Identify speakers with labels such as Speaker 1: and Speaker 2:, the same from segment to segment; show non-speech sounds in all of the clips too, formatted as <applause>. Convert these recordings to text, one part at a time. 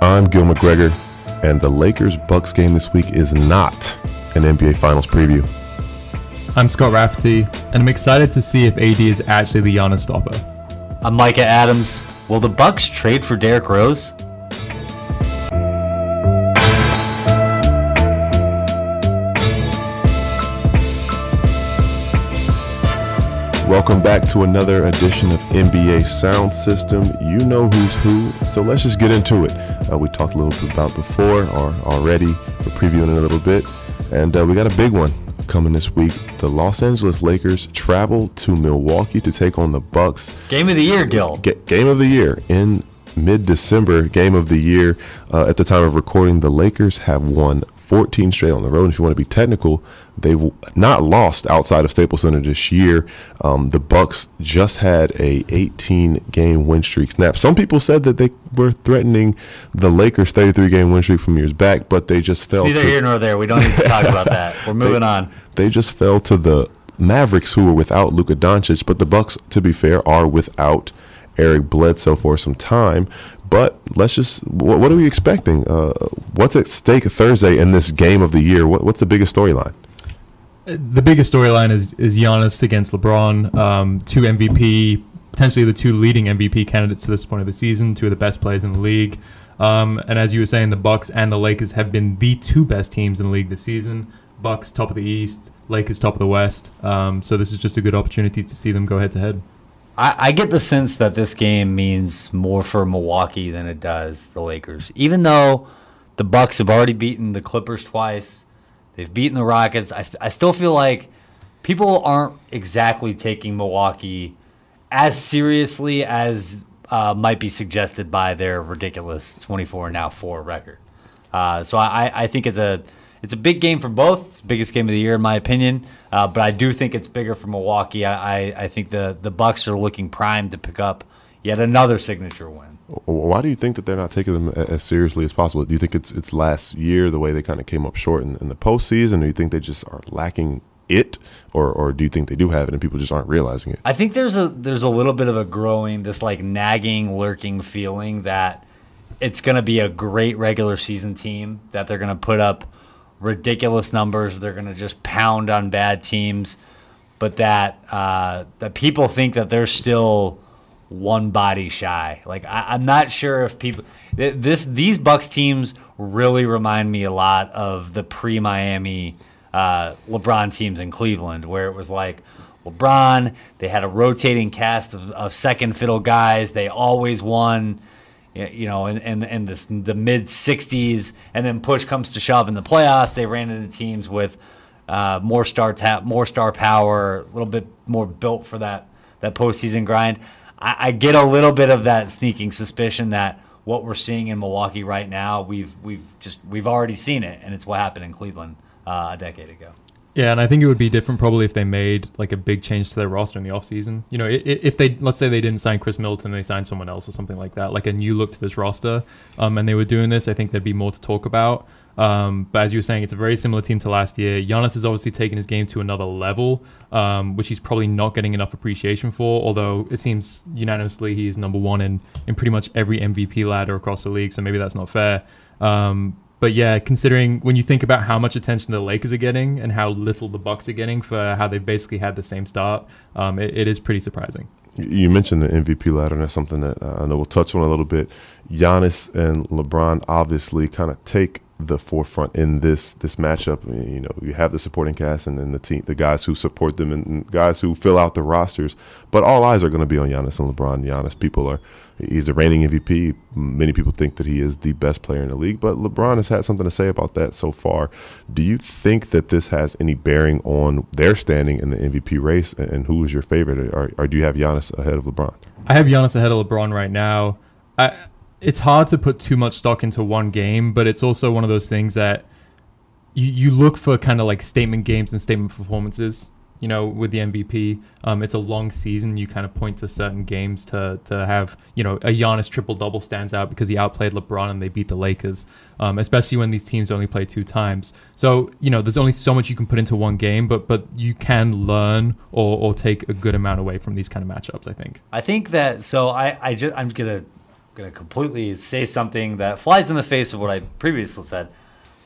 Speaker 1: I'm Gil McGregor, and the Lakers Bucks game this week is not an NBA Finals preview.
Speaker 2: I'm Scott Rafferty, and I'm excited to see if AD is actually the Giannis stopper.
Speaker 3: I'm Micah Adams. Will the Bucks trade for Derrick Rose?
Speaker 1: Welcome back to another edition of NBA Sound System. You know who's who, so let's just get into it. Uh, we talked a little bit about before or already. We're previewing it a little bit, and uh, we got a big one coming this week. The Los Angeles Lakers travel to Milwaukee to take on the Bucks.
Speaker 3: Game of the year, Gil.
Speaker 1: G- game of the year in mid-December. Game of the year. Uh, at the time of recording, the Lakers have won 14 straight on the road. If you want to be technical, they've not lost outside of Staples Center this year. Um, the Bucks just had a 18 game win streak snap. Some people said that they were threatening the Lakers 33 game win streak from years back, but they just fell.
Speaker 3: It's neither
Speaker 1: to,
Speaker 3: here nor there. We don't need to talk about that. <laughs> We're moving
Speaker 1: they,
Speaker 3: on.
Speaker 1: They just fell to the Mavericks, who were without Luka Doncic, but the Bucks, to be fair, are without Eric Bledsoe for some time. But let's just, what, what are we expecting? Uh, what's at stake Thursday in this game of the year? What, what's the biggest storyline?
Speaker 2: The biggest storyline is is Giannis against LeBron, um, two MVP, potentially the two leading MVP candidates to this point of the season, two of the best players in the league. Um, and as you were saying, the Bucks and the Lakers have been the two best teams in the league this season. Bucks top of the East, Lakers top of the West. Um, so this is just a good opportunity to see them go head to head.
Speaker 3: I, I get the sense that this game means more for Milwaukee than it does the Lakers. Even though the Bucks have already beaten the Clippers twice, they've beaten the Rockets. I, I still feel like people aren't exactly taking Milwaukee as seriously as uh, might be suggested by their ridiculous 24 now 4 record. Uh, so I, I think it's a it's a big game for both. It's the biggest game of the year in my opinion. Uh, but I do think it's bigger for Milwaukee. I, I, I, think the the Bucks are looking primed to pick up yet another signature win.
Speaker 1: Why do you think that they're not taking them as seriously as possible? Do you think it's it's last year the way they kind of came up short in, in the postseason, or do you think they just are lacking it, or or do you think they do have it and people just aren't realizing it?
Speaker 3: I think there's a there's a little bit of a growing this like nagging, lurking feeling that it's going to be a great regular season team that they're going to put up ridiculous numbers. They're going to just pound on bad teams, but that uh, that people think that they're still one body shy. Like I, am not sure if people this these Bucks teams really remind me a lot of the pre Miami uh, LeBron teams in Cleveland, where it was like. LeBron, they had a rotating cast of, of second fiddle guys. They always won you know, in, in, this, the mid 60s, and then push comes to shove in the playoffs, they ran into teams with uh, more star tap, more star power, a little bit more built for that that postseason grind. I, I, get a little bit of that sneaking suspicion that what we're seeing in Milwaukee right now, we've we've just we've already seen it, and it's what happened in Cleveland uh, a decade ago.
Speaker 2: Yeah, and I think it would be different probably if they made like a big change to their roster in the offseason. You know, if they let's say they didn't sign Khris Middleton, they signed someone else or something like that, like a new look to this roster, um, and they were doing this, I think there'd be more to talk about. Um, but as you were saying, it's a very similar team to last year. Giannis has obviously taken his game to another level, um, which he's probably not getting enough appreciation for. Although it seems unanimously he is number one in in pretty much every MVP ladder across the league. So maybe that's not fair. Um, but yeah, considering when you think about how much attention the Lakers are getting and how little the Bucks are getting for how they've basically had the same start, um, it, it is pretty surprising.
Speaker 1: You mentioned the MVP ladder, and that's something that uh, I know we'll touch on a little bit. Giannis and LeBron obviously kind of take the forefront in this this matchup. You know, you have the supporting cast and then the team, the guys who support them, and guys who fill out the rosters. But all eyes are going to be on Giannis and LeBron. Giannis, people are He's a reigning MVP. Many people think that he is the best player in the league, but LeBron has had something to say about that so far. Do you think that this has any bearing on their standing in the MVP race? And who is your favorite? Or, or do you have Giannis ahead of LeBron?
Speaker 2: I have Giannis ahead of LeBron right now. I, it's hard to put too much stock into one game, but it's also one of those things that you, you look for kind of like statement games and statement performances you know, with the MVP. Um, it's a long season. You kind of point to certain games to to have, you know, a Giannis triple double stands out because he outplayed LeBron and they beat the Lakers. Um, especially when these teams only play two times. So you know, there's only so much you can put into one game, but but you can learn or, or take a good amount away from these kind of matchups. I think.
Speaker 3: I think that so I I just I'm gonna going to completely say something that flies in the face of what I previously said.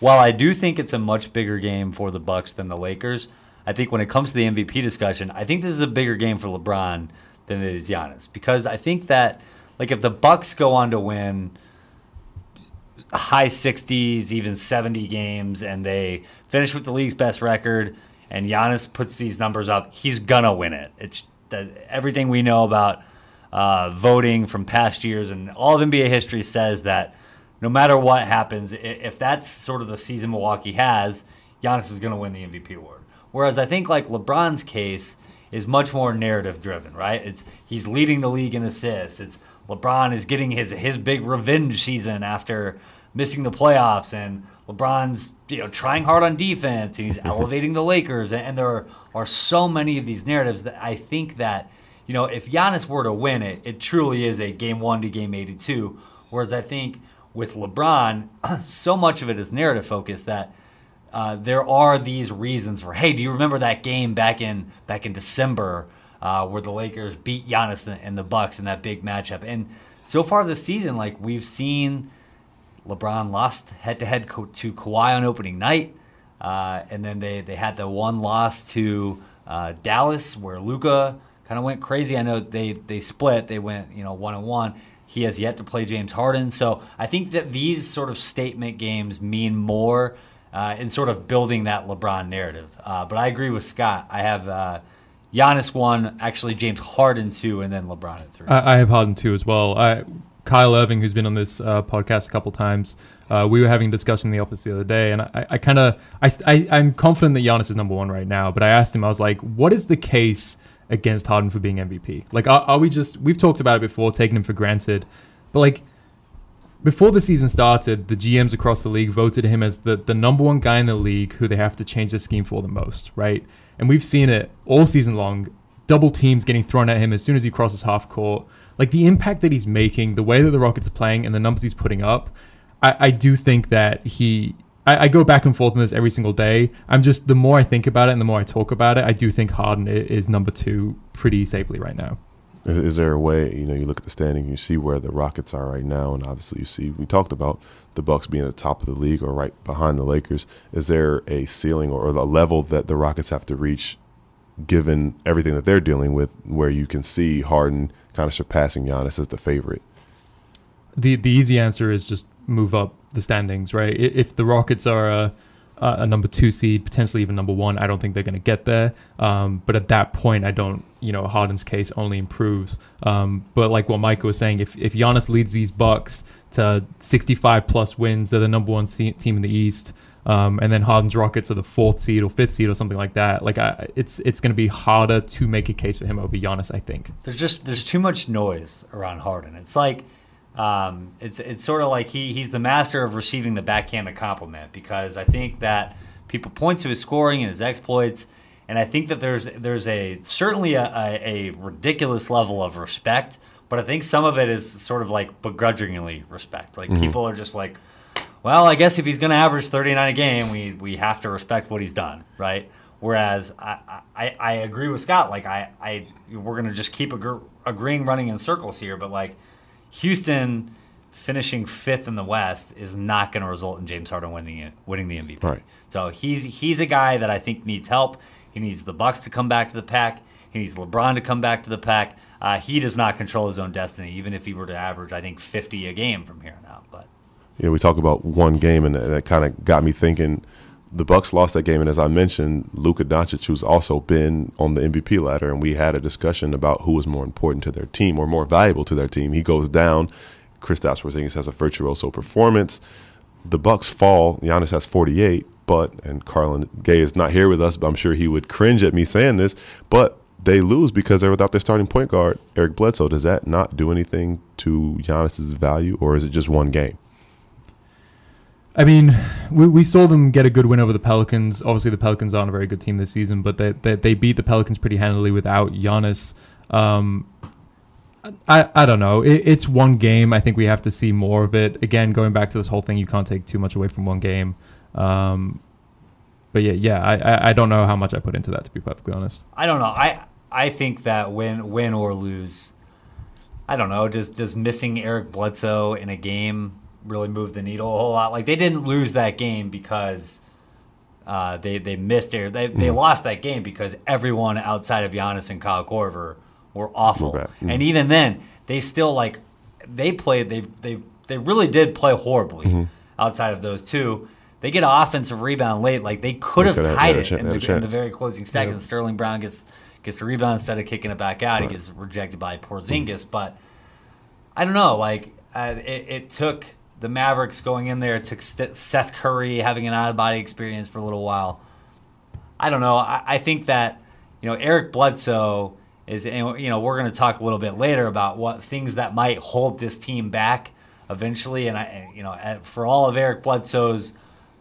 Speaker 3: While I do think it's a much bigger game for the Bucks than the Lakers, I think when it comes to the MVP discussion, I think this is a bigger game for LeBron than it is Giannis because I think that like if the Bucks go on to win high 60s, even 70 games, and they finish with the league's best record, and Giannis puts these numbers up, he's gonna win it. It's that everything we know about uh, voting from past years and all of NBA history says that no matter what happens, if that's sort of the season Milwaukee has, Giannis is going to win the MVP award. Whereas I think like LeBron's case is much more narrative driven, right? It's he's leading the league in assists. It's LeBron is getting his his big revenge season after missing the playoffs, and LeBron's you know trying hard on defense, and he's <laughs> elevating the Lakers, and, and there are, are so many of these narratives that I think that you know if Giannis were to win it, it truly is a game one to game eighty two. Whereas I think with LeBron, <clears throat> so much of it is narrative focused that. Uh, there are these reasons for hey, do you remember that game back in back in December uh, where the Lakers beat Giannis and the Bucks in that big matchup. And so far this season, like we've seen, LeBron lost head to head to Kawhi on opening night, uh, and then they they had the one loss to uh, Dallas where Luka kind of went crazy. I know they they split, they went you know one and one. He has yet to play James Harden, so I think that these sort of statement games mean more uh, in sort of building that LeBron narrative. Uh, but I agree with Scott. I have uh, Giannis one, actually James Harden two, and then LeBron at three.
Speaker 2: I, I have Harden two as well. I, Kyle Irving, who's been on this uh, podcast a couple times, uh, we were having a discussion in the office the other day, and I, I kind of, I, I, am confident that Giannis is number one right now. But I asked him, I was like, what is the case against Harden for being MVP? Like, are, are we just? We've talked about it before, taking him for granted, but like. Before the season started, the GMs across the league voted him as the, the number one guy in the league who they have to change the scheme for the most, right? and we've seen it all season long. Double teams getting thrown at him as soon as he crosses half court. Like the impact that he's making, the way that the Rockets are playing, and the numbers he's putting up, I, I do think that he. I, I, go back and forth on this every single day. I'm just the more I think about it and the more I talk about it, I do think Harden is number two pretty safely right now.
Speaker 1: Is, there a way, you know, you look at the standing, you see where the Rockets are right now, and obviously you see we talked about the Bucks being at the top of the league or right behind the Lakers. Is there a ceiling or, or a level that the Rockets have to reach, given everything that they're dealing with, where you can see Harden kind of surpassing Giannis as the favorite?
Speaker 2: The the easy answer is just move up the standings, right? If the Rockets are a a number two seed, potentially even number one. I don't think they're going to get there. Um, but at that point, I don't, you know, Harden's case only improves. Um, but like what Michael was saying, if, if Giannis leads these Bucks to 65 plus wins, they're the number one team in the East. Um, and then Harden's Rockets are the fourth seed or fifth seed or something like that. Like I, it's it's going to be harder to make a case for him over Giannis. I think
Speaker 3: there's just there's too much noise around Harden. It's like um, it's it's sort of like he he's the master of receiving the backhanded compliment because I think that people point to his scoring and his exploits, and I think that there's there's a certainly a, a, a ridiculous level of respect, but I think some of it is sort of like begrudgingly respect. Like mm-hmm. people are just like, well, I guess if he's going to average 39 a game, we we have to respect what he's done, right? Whereas I, I, I agree with Scott. Like I, I we're gonna just keep agree, agreeing running in circles here, but like Houston finishing fifth in the West is not going to result in James Harden winning winning the MVP.
Speaker 1: Right.
Speaker 3: So he's he's a guy that I think needs help. He needs the Bucks to come back to the pack. He needs LeBron to come back to the pack. Uh, he does not control his own destiny, even if he were to average, I think, 50 a game from here on out. But
Speaker 1: yeah, we talk about one game, and it kind of got me thinking the Bucks lost that game, and as I mentioned, Luka Doncic, who's also been on the MVP ladder, and we had a discussion about who was more important to their team or more valuable to their team. He goes down. Kristaps Porzingis has a virtuoso performance. The Bucks fall. Giannis has 48, but and Carlin Gay is not here with us, but I'm sure he would cringe at me saying this. But they lose because they're without their starting point guard, Eric Bledsoe. Does that not do anything to Giannis's value, or is it just one game?
Speaker 2: I mean, we, we saw them get a good win over the Pelicans. Obviously, the Pelicans aren't a very good team this season, but they they, they beat the Pelicans pretty handily without Giannis. Um, I, I don't know. It, it's one game. I think we have to see more of it. Again, going back to this whole thing, you can't take too much away from one game. Um, but yeah, yeah, I, I don't know how much I put into that to be perfectly honest.
Speaker 3: I don't know. I I think that win win or lose, I don't know, does does missing Eric Bledsoe in a game really move the needle a whole lot? Like they didn't lose that game because uh, they they missed Eric. They they lost that game because everyone outside of Giannis and Kyle Korver were awful.
Speaker 1: Mm.
Speaker 3: And even then, they still like they played. They they they really did play horribly outside of those two. They get an offensive rebound late. Like they could
Speaker 1: They
Speaker 3: have tied it in the, in the very closing second. seconds. Sterling Brown gets gets the rebound instead of kicking it back out.
Speaker 1: Right.
Speaker 3: He gets rejected by Porzingis. But I don't know. Like uh, it, it took the Mavericks going in there. Took Seth Curry having an out of body experience for a little while. I don't know. I, I think that you know Eric Bledsoe is. And, you know, we're going to talk a little bit later about what things that might hold this team back eventually. And I, you know, for all of Eric Bledsoe's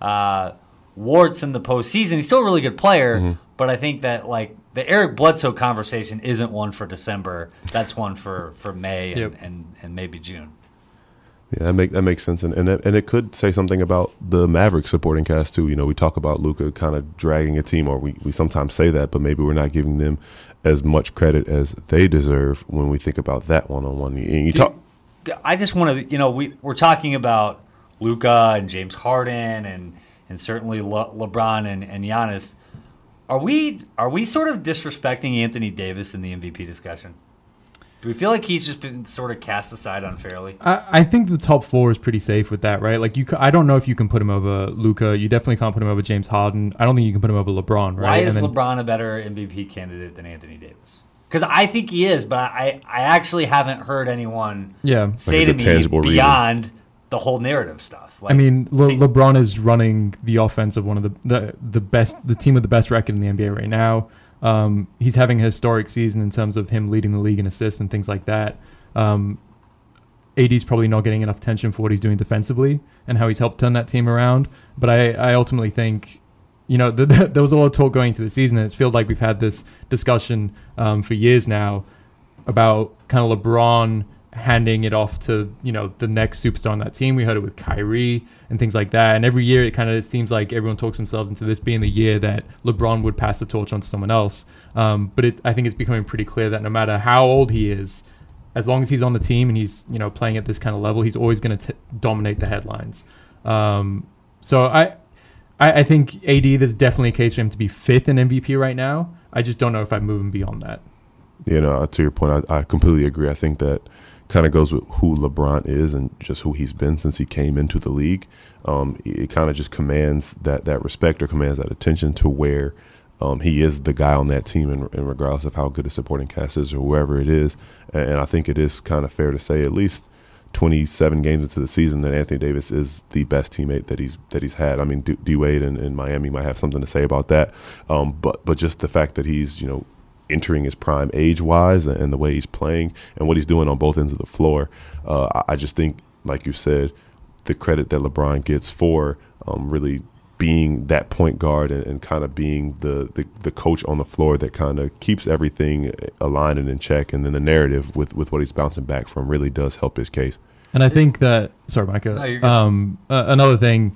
Speaker 3: uh, warts in the postseason, he's still a really good player. But I think that like the Eric Bledsoe conversation isn't one for December. That's one for for May and,
Speaker 2: Yep.
Speaker 3: and, and maybe June.
Speaker 1: Yeah, that make that makes sense, and and it, and it could say something about the Mavericks supporting cast too. You know, we talk about Luka kind of dragging a team, or we, we sometimes say that, but maybe we're not giving them as much credit as they deserve when we think about that one on one. And you talk,
Speaker 3: I just want to, you know, we we're talking about Luka and James Harden and and certainly Le- LeBron and, and Giannis. Are we are we sort of disrespecting Anthony Davis in the MVP discussion? Do we feel like he's just been sort of cast aside unfairly?
Speaker 2: I, I think the top four is pretty safe with that, right? Like you, I don't know if you can put him over Luka. You definitely can't put him over James Harden. I don't think you can put him over LeBron, right?
Speaker 3: Why is
Speaker 2: And then-
Speaker 3: LeBron a better MVP candidate than Anthony Davis? Because I think he is, but I, I actually haven't heard anyone
Speaker 2: Yeah,
Speaker 3: say
Speaker 1: a
Speaker 3: to me
Speaker 1: tangible reason.
Speaker 3: beyond the whole narrative stuff. Like,
Speaker 2: I mean, Le-
Speaker 3: think-
Speaker 2: LeBron is running the offense of one of the, the the best, the team with the best record in the NBA right now. Um, he's having a historic season in terms of him leading the league in assists and things like that. Um, AD's probably not getting enough attention for what he's doing defensively and how he's helped turn that team around. But I, I ultimately think, you know, th- <laughs> th- there was a lot of talk going into the season, and it feels like we've had this discussion um, for years now about kind of LeBron handing it off to you know the next superstar on that team. We heard it with Kyrie and things like that. And every year it kind of seems like everyone talks themselves into this being the year that LeBron would pass the torch on to someone else. Um, but it, I think it's becoming pretty clear that no matter how old he is, as long as he's on the team and he's you know playing at this kind of level, he's always going to dominate the headlines. Um, so I, I think AD there's definitely a case for him to be fifth in MVP right now. I just don't know if I move him beyond that.
Speaker 1: you know, to your point, I, I completely agree. I think that kind of goes with who LeBron is and just who he's been since he came into the league. Um, it kind of just commands that that respect or commands that attention to where um, he is the guy on that team, and, and regardless of how good a supporting cast is or whoever it is. And, and I think it is kind of fair to say, at least 27 games into the season, that Anthony Davis is the best teammate that he's that he's had. I mean, D, D Wade in Miami might have something to say about that, um, but but just the fact that he's you know entering his prime age wise and the way he's playing and what he's doing on both ends of the floor. Uh, I, I just think, like you said, the credit that LeBron gets for um, really being that point guard and, and kind of being the, the, the coach on the floor that kind of keeps everything aligned and in check. And then the narrative with, with what he's bouncing back from really does help his case.
Speaker 2: And I think that sorry, Micah.
Speaker 3: No,
Speaker 2: um, uh, another thing,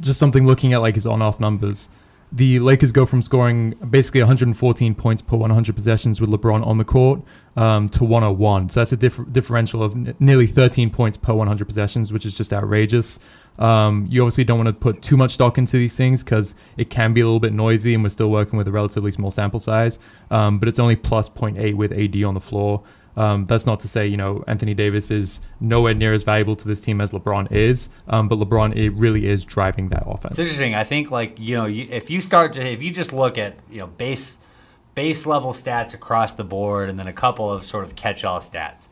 Speaker 2: just something looking at like his on-off numbers. The Lakers go from scoring basically 114 points per 100 possessions with LeBron on the court um, to 101. So that's a diff- differential of n- nearly 13 points per 100 possessions, which is just outrageous. Um, you obviously don't want to put too much stock into these things because it can be a little bit noisy, and we're still working with a relatively small sample size. Um, but it's only plus 0.8 with AD on the floor. Um, that's not to say, you know, Anthony Davis is nowhere near as valuable to this team as LeBron is, um, but LeBron it really is driving that offense.
Speaker 3: It's interesting. I think like you know, you, if you start to if you just look at you know base base level stats across the board, and then a couple of sort of catch all stats,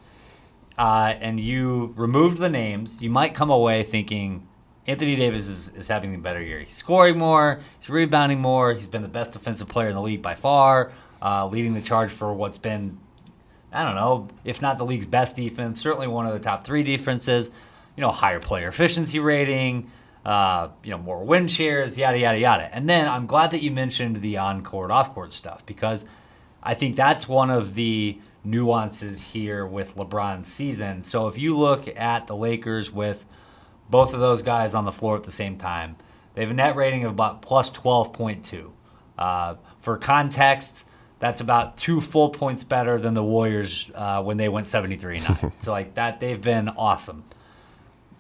Speaker 3: uh, and you removed the names, you might come away thinking Anthony Davis is, is having a better year. He's scoring more, he's rebounding more, he's been the best defensive player in the league by far, uh, leading the charge for what's been I don't know, if not the league's best defense, certainly one of the top three defenses. You know, higher player efficiency rating, uh, you know, more win shares, yada yada yada. And then I'm glad that you mentioned the on-court, off-court stuff because I think that's one of the nuances here with LeBron's season. So if you look at the Lakers with both of those guys on the floor at the same time, they have a net rating of about plus 12.2. Uh, for context, That's about two full points better than the Warriors uh, when they went 73 9. <laughs> so, like that, they've been awesome.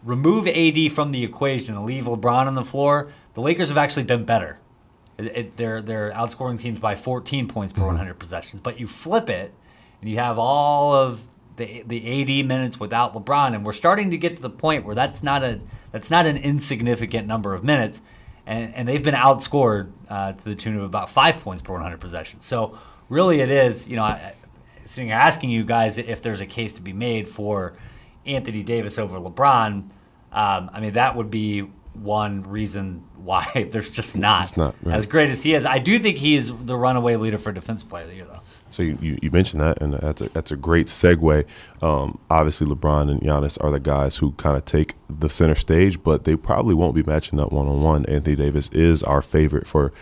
Speaker 3: Remove AD from the equation and leave LeBron on the floor. The Lakers have actually been better. It, it, they're, they're outscoring teams by 14 points per 100 possessions. But you flip it, and you have all of the the AD minutes without LeBron, and we're starting to get to the point where that's not a that's not an insignificant number of minutes, and and they've been outscored uh, to the tune of about five points per 100 possessions. So really, it is you know, I, sitting here asking you guys if there's a case to be made for Anthony Davis over LeBron. Um, I mean, that would be one reason why <laughs> there's just not,
Speaker 1: not right.
Speaker 3: as great as he is. I do think he is the runaway leader for defensive player of the year, though.
Speaker 1: So you, you, you, mentioned that, and that's a, that's a great segue. Um, obviously, LeBron and Giannis are the guys who kind of take the center stage, but they probably won't be matching up one on one. Anthony Davis is our favorite for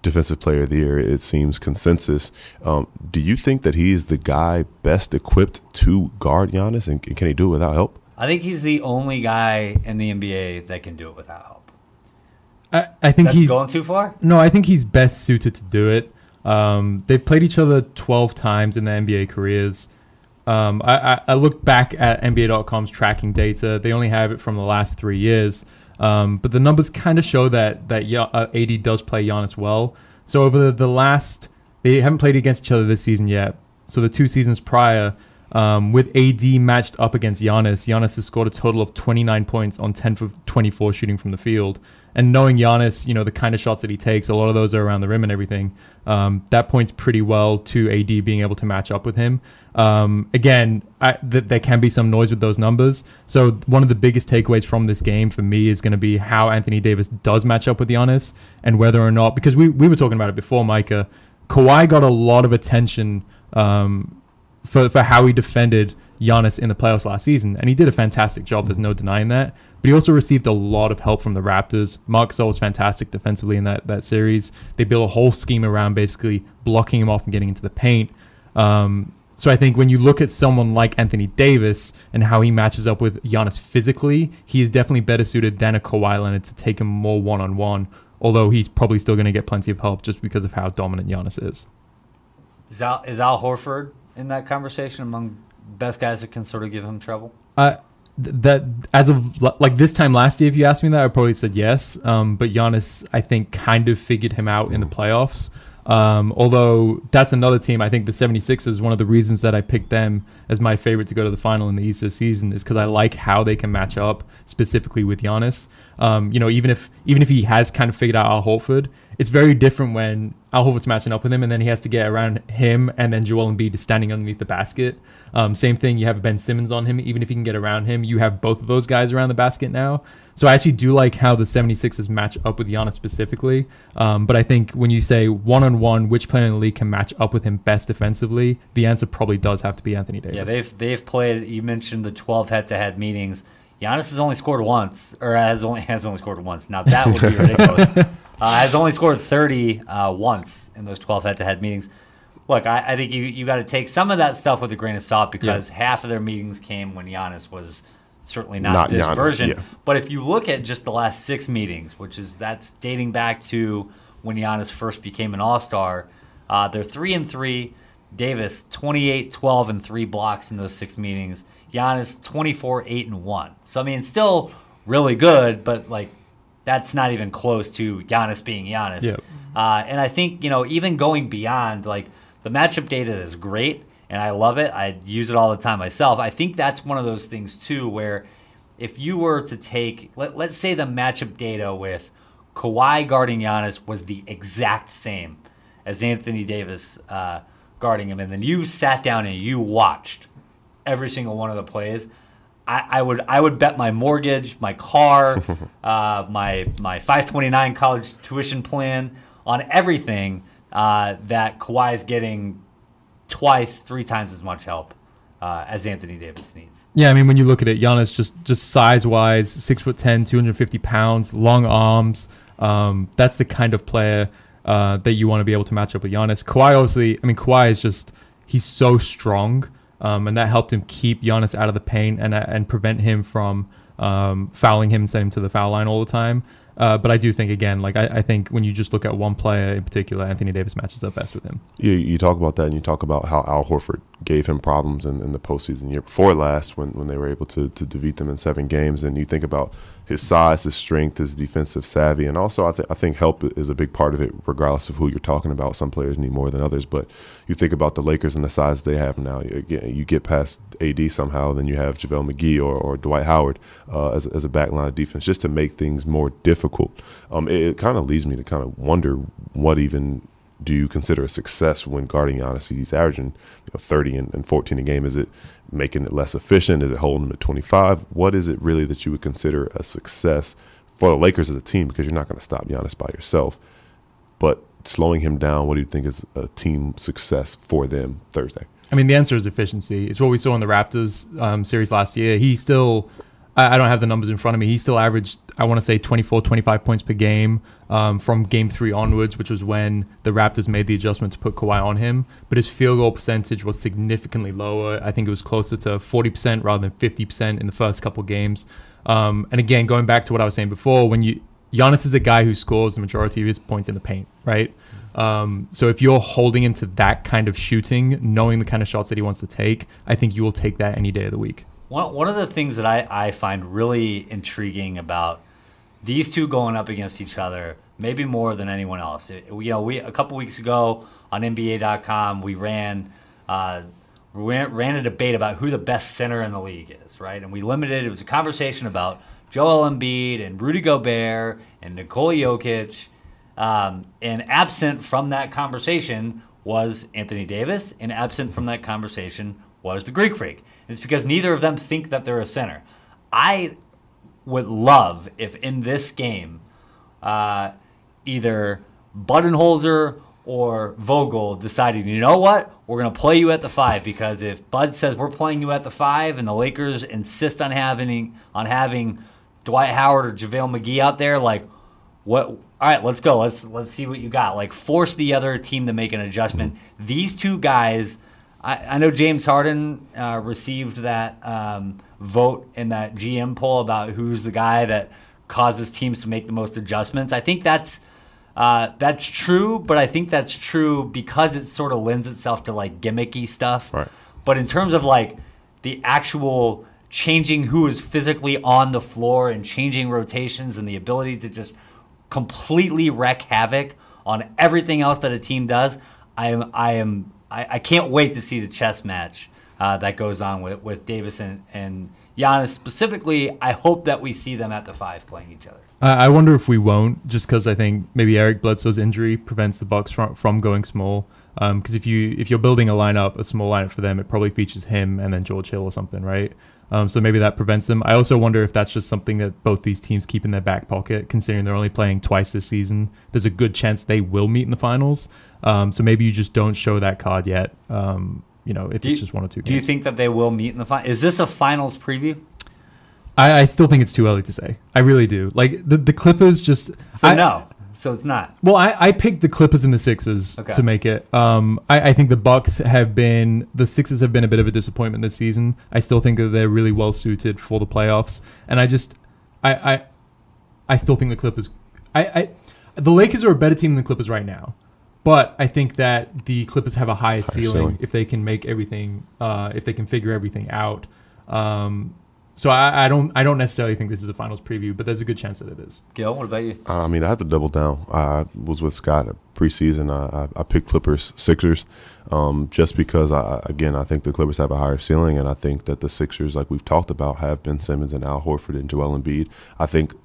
Speaker 1: defensive player of the year. It seems consensus. Um, do you think that he is the guy best equipped to guard Giannis, and can he do it without help?
Speaker 3: I think he's the only guy in the NBA that can do it without help.
Speaker 2: I, I think
Speaker 3: That's
Speaker 2: he's
Speaker 3: going too far.
Speaker 2: No, I think he's best suited to do it. Um, they've played each other 12 times in their NBA careers. Um, I, I, I looked back at NBA.com's tracking data. They only have it from the last three years. Um, but the numbers kind of show that that uh, AD does play Giannis well. So over the, the, last, they haven't played against each other this season yet. So the two seasons prior, um, with AD matched up against Giannis, Giannis has scored a total of 29 points on 10 for 24 shooting from the field. And knowing Giannis, you know the kind of shots that he takes, a lot of those are around the rim and everything. Um, that points pretty well to AD being able to match up with him. Um, again, I, th- there can be some noise with those numbers. So one of the biggest takeaways from this game for me is going to be how Anthony Davis does match up with Giannis and whether or not because we we were talking about it before, Micah. Kawhi got a lot of attention um, for for how he defended Giannis in the playoffs last season, and he did a fantastic job. There's no denying that. But he also received a lot of help from the Raptors. Marc Gasol was fantastic defensively in that that series. They built a whole scheme around basically blocking him off and getting into the paint. Um, so I think when you look at someone like Anthony Davis and how he matches up with Giannis physically, he is definitely better suited than a Kawhi Leonard to take him more one on one. Although he's probably still going to get plenty of help just because of how dominant Giannis is.
Speaker 3: Is Al, is Al Horford in that conversation among best guys that can sort of give him trouble?
Speaker 2: Uh, that as of like this time last year, if you asked me that, I probably said yes. Um, but Giannis, I think, kind of figured him out in the playoffs. Um, although that's another team, I think the 76ers, one of the reasons that I picked them as my favorite to go to the final in the East this season is because I like how they can match up specifically with Giannis. Um, you know, even if even if he has kind of figured out Al Horford, it's very different when Al Horford's matching up with him and then he has to get around him and then Joel Embiid is standing underneath the basket. Um, same thing, you have Ben Simmons on him. Even if you can get around him, you have both of those guys around the basket now. So I actually do like how the 76ers match up with Giannis specifically. Um, but I think when you say one on one, which player in the league can match up with him best defensively, the answer probably does have to be Anthony Davis.
Speaker 3: Yeah, they've they've played. You mentioned the 12 head-to-head meetings. Giannis has only scored once, or has only has only scored once. Now that would be <laughs> ridiculous. Uh, has only scored 30 uh, once in those 12 head-to-head meetings look, I, I think you, you got to take some of that stuff with a grain of salt because yeah. half of their meetings came when Giannis was certainly not, not this Giannis, version. Yeah. But if you look at just the last six meetings, which is that's dating back to when Giannis first became an All Star, uh, they're three and three. Davis 28, 12, and three blocks in those six meetings. Giannis 24, 8, and one. So I mean, still really good, but like that's not even close to Giannis being Giannis. Yep. Uh, and I think you know even going beyond like the matchup data is great and I love it. I use it all the time myself. I think that's one of those things too where if you were to take let, let's say the matchup data with Kawhi guarding Giannis was the exact same as Anthony Davis uh, guarding him, and then you sat down and you watched every single one of the plays. I, I would I would bet my mortgage, my car, <laughs> uh, my my 529 college tuition plan on everything uh, that Kawhi is getting twice, three times as much help uh, as Anthony Davis needs.
Speaker 2: Yeah, I mean, when you look at it, Giannis just just size wise, six foot 10, 250 pounds, long arms. Um, that's the kind of player uh, that you want to be able to match up with Giannis. Kawhi, obviously, I mean, Kawhi is just he's so strong, um, and that helped him keep Giannis out of the paint and and prevent him from um, fouling him and sending him to the foul line all the time. Uh, but I do think again, like I, I, think when you just look at one player in particular, Anthony Davis matches up best with him.
Speaker 1: Yeah, you talk about that, and you talk about how Al Horford gave him problems in, in the postseason year before last, when, when they were able to to defeat them in seven games. And you think about his size, his strength, his defensive savvy, and also I think I think help is a big part of it, regardless of who you're talking about. Some players need more than others, but you think about the Lakers and the size they have now. You you get past AD somehow, then you have JaVale McGee or, or Dwight Howard uh, as, as a backline of defense, just to make things more difficult. Um, it, it kind of leads me to kind of wonder what even do you consider a success when guarding Giannis? He's averaging you know, 30 and, and 14 a game. Is it making it less efficient? Is it holding him at 25? What is it really that you would consider a success for the Lakers as a team? Because you're not going to stop Giannis by yourself. But slowing him down, what do you think is a team success for them Thursday?
Speaker 2: I mean, the answer is efficiency. It's what we saw in the Raptors um, series last year. He still, I, I, don't have the numbers in front of me. He still averaged, I want to say, 24, 25 points per game um, from game three onwards, which was when the Raptors made the adjustment to put Kawhi on him. But his field goal percentage was significantly lower. I think it was closer to 40% rather than 50% in the first couple games. Um, and again, going back to what I was saying before, when you Giannis is a guy who scores the majority of his points in the paint, right? Um, so if you're holding him to that kind of shooting, knowing the kind of shots that he wants to take, I think you will take that any day of the week.
Speaker 3: One, one of the things that I, I find really intriguing about these two going up against each other, maybe more than anyone else. It, you know, we a couple weeks ago on NBA.com, we ran, uh, ran ran a debate about who the best center in the league is, right? And we limited. It was a conversation about Joel Embiid and Rudy Gobert and Nikola Jokic um, and absent from that conversation was Anthony Davis, and absent from that conversation was the Greek Freak. It's because neither of them think that they're a center. I would love if in this game, uh, either Budenholzer or Vogel decided, you know what, we're going to play you at the five because if Bud says we're playing you at the five and the Lakers insist on having on having Dwight Howard or JaVale McGee out there, like what all right, let's go. Let's let's see what you got. Like force the other team to make an adjustment. These two guys, I, I know James Harden uh, received that um, vote in that GM poll about who's the guy that causes teams to make the most adjustments. I think that's uh, that's true, but I think that's true because it sort of lends itself to like gimmicky stuff.
Speaker 1: Right.
Speaker 3: But in terms of like the actual changing who is physically on the floor and changing rotations and the ability to just completely wreak havoc on everything else that a team does. I am I am I, I can't wait to see the chess match uh, that goes on with with Davis and, and Giannis specifically. I hope that we see them at the five playing each other.
Speaker 2: I wonder if we won't, just because I think maybe Eric Bledsoe's injury prevents the Bucks from from going small. Because um, if you if you're building a lineup, a small lineup for them, it probably features him and then George Hill or something, right? Um, so maybe that prevents them. I also wonder if that's just something that both these teams keep in their back pocket, considering they're only playing twice this season. There's a good chance they will meet in the finals. Um, so maybe you just don't show that card yet. Um, you know, if do it's just one or two.
Speaker 3: Do you think that they will meet in the final? Is this a finals preview?
Speaker 2: I, I, still think it's too early to say. I really do. Like the the Clippers just.
Speaker 3: So
Speaker 2: I,
Speaker 3: no. So it's not.
Speaker 2: Well, I, I picked the Clippers and the Sixers okay. to make it. Um, I, I think the Bucks have been the Sixers have been a bit of a disappointment this season. I still think that they're really well suited for the playoffs, and I just, I, I, I still think the Clippers. I, I, the Lakers are a better team than the Clippers right now, but I think that the Clippers have a higher, higher ceiling, ceiling, if they can make everything, uh, if they can figure everything out. Um, so I, I, don't I don't necessarily think this is a finals preview, but there's a good chance that it is.
Speaker 3: Gil, what about you?
Speaker 1: I mean, I have to double down. I was with Scott preseason. I, I, picked Clippers Sixers, um, just because I again I think the Clippers have a higher ceiling, and I think that the Sixers, like we've talked about, have Ben Simmons and Al Horford and Joel Embiid. I think uh,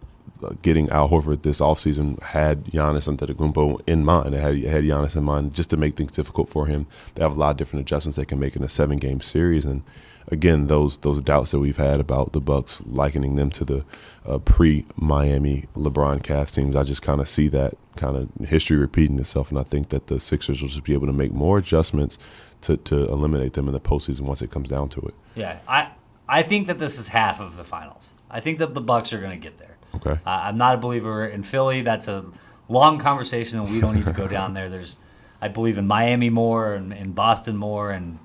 Speaker 1: getting Al Horford this offseason had Giannis Antetokounmpo in mind. It had, had Giannis in mind just to make things difficult for him. They have a lot of different adjustments they can make in a seven game series, and again those those doubts that we've had about the Bucks likening them to the uh, pre Miami LeBron cast teams. I just kind of see that kind of history repeating itself, and I think that the Sixers will just be able to make more adjustments to to eliminate them in the postseason once it comes down to it.
Speaker 3: Yeah, I I think that this is half of the finals. I think that the Bucks are going to get there.
Speaker 1: Okay. Uh,
Speaker 3: I'm not a believer in Philly. That's a long conversation, and we don't need to go down there. There's, I believe in Miami more and in Boston more, and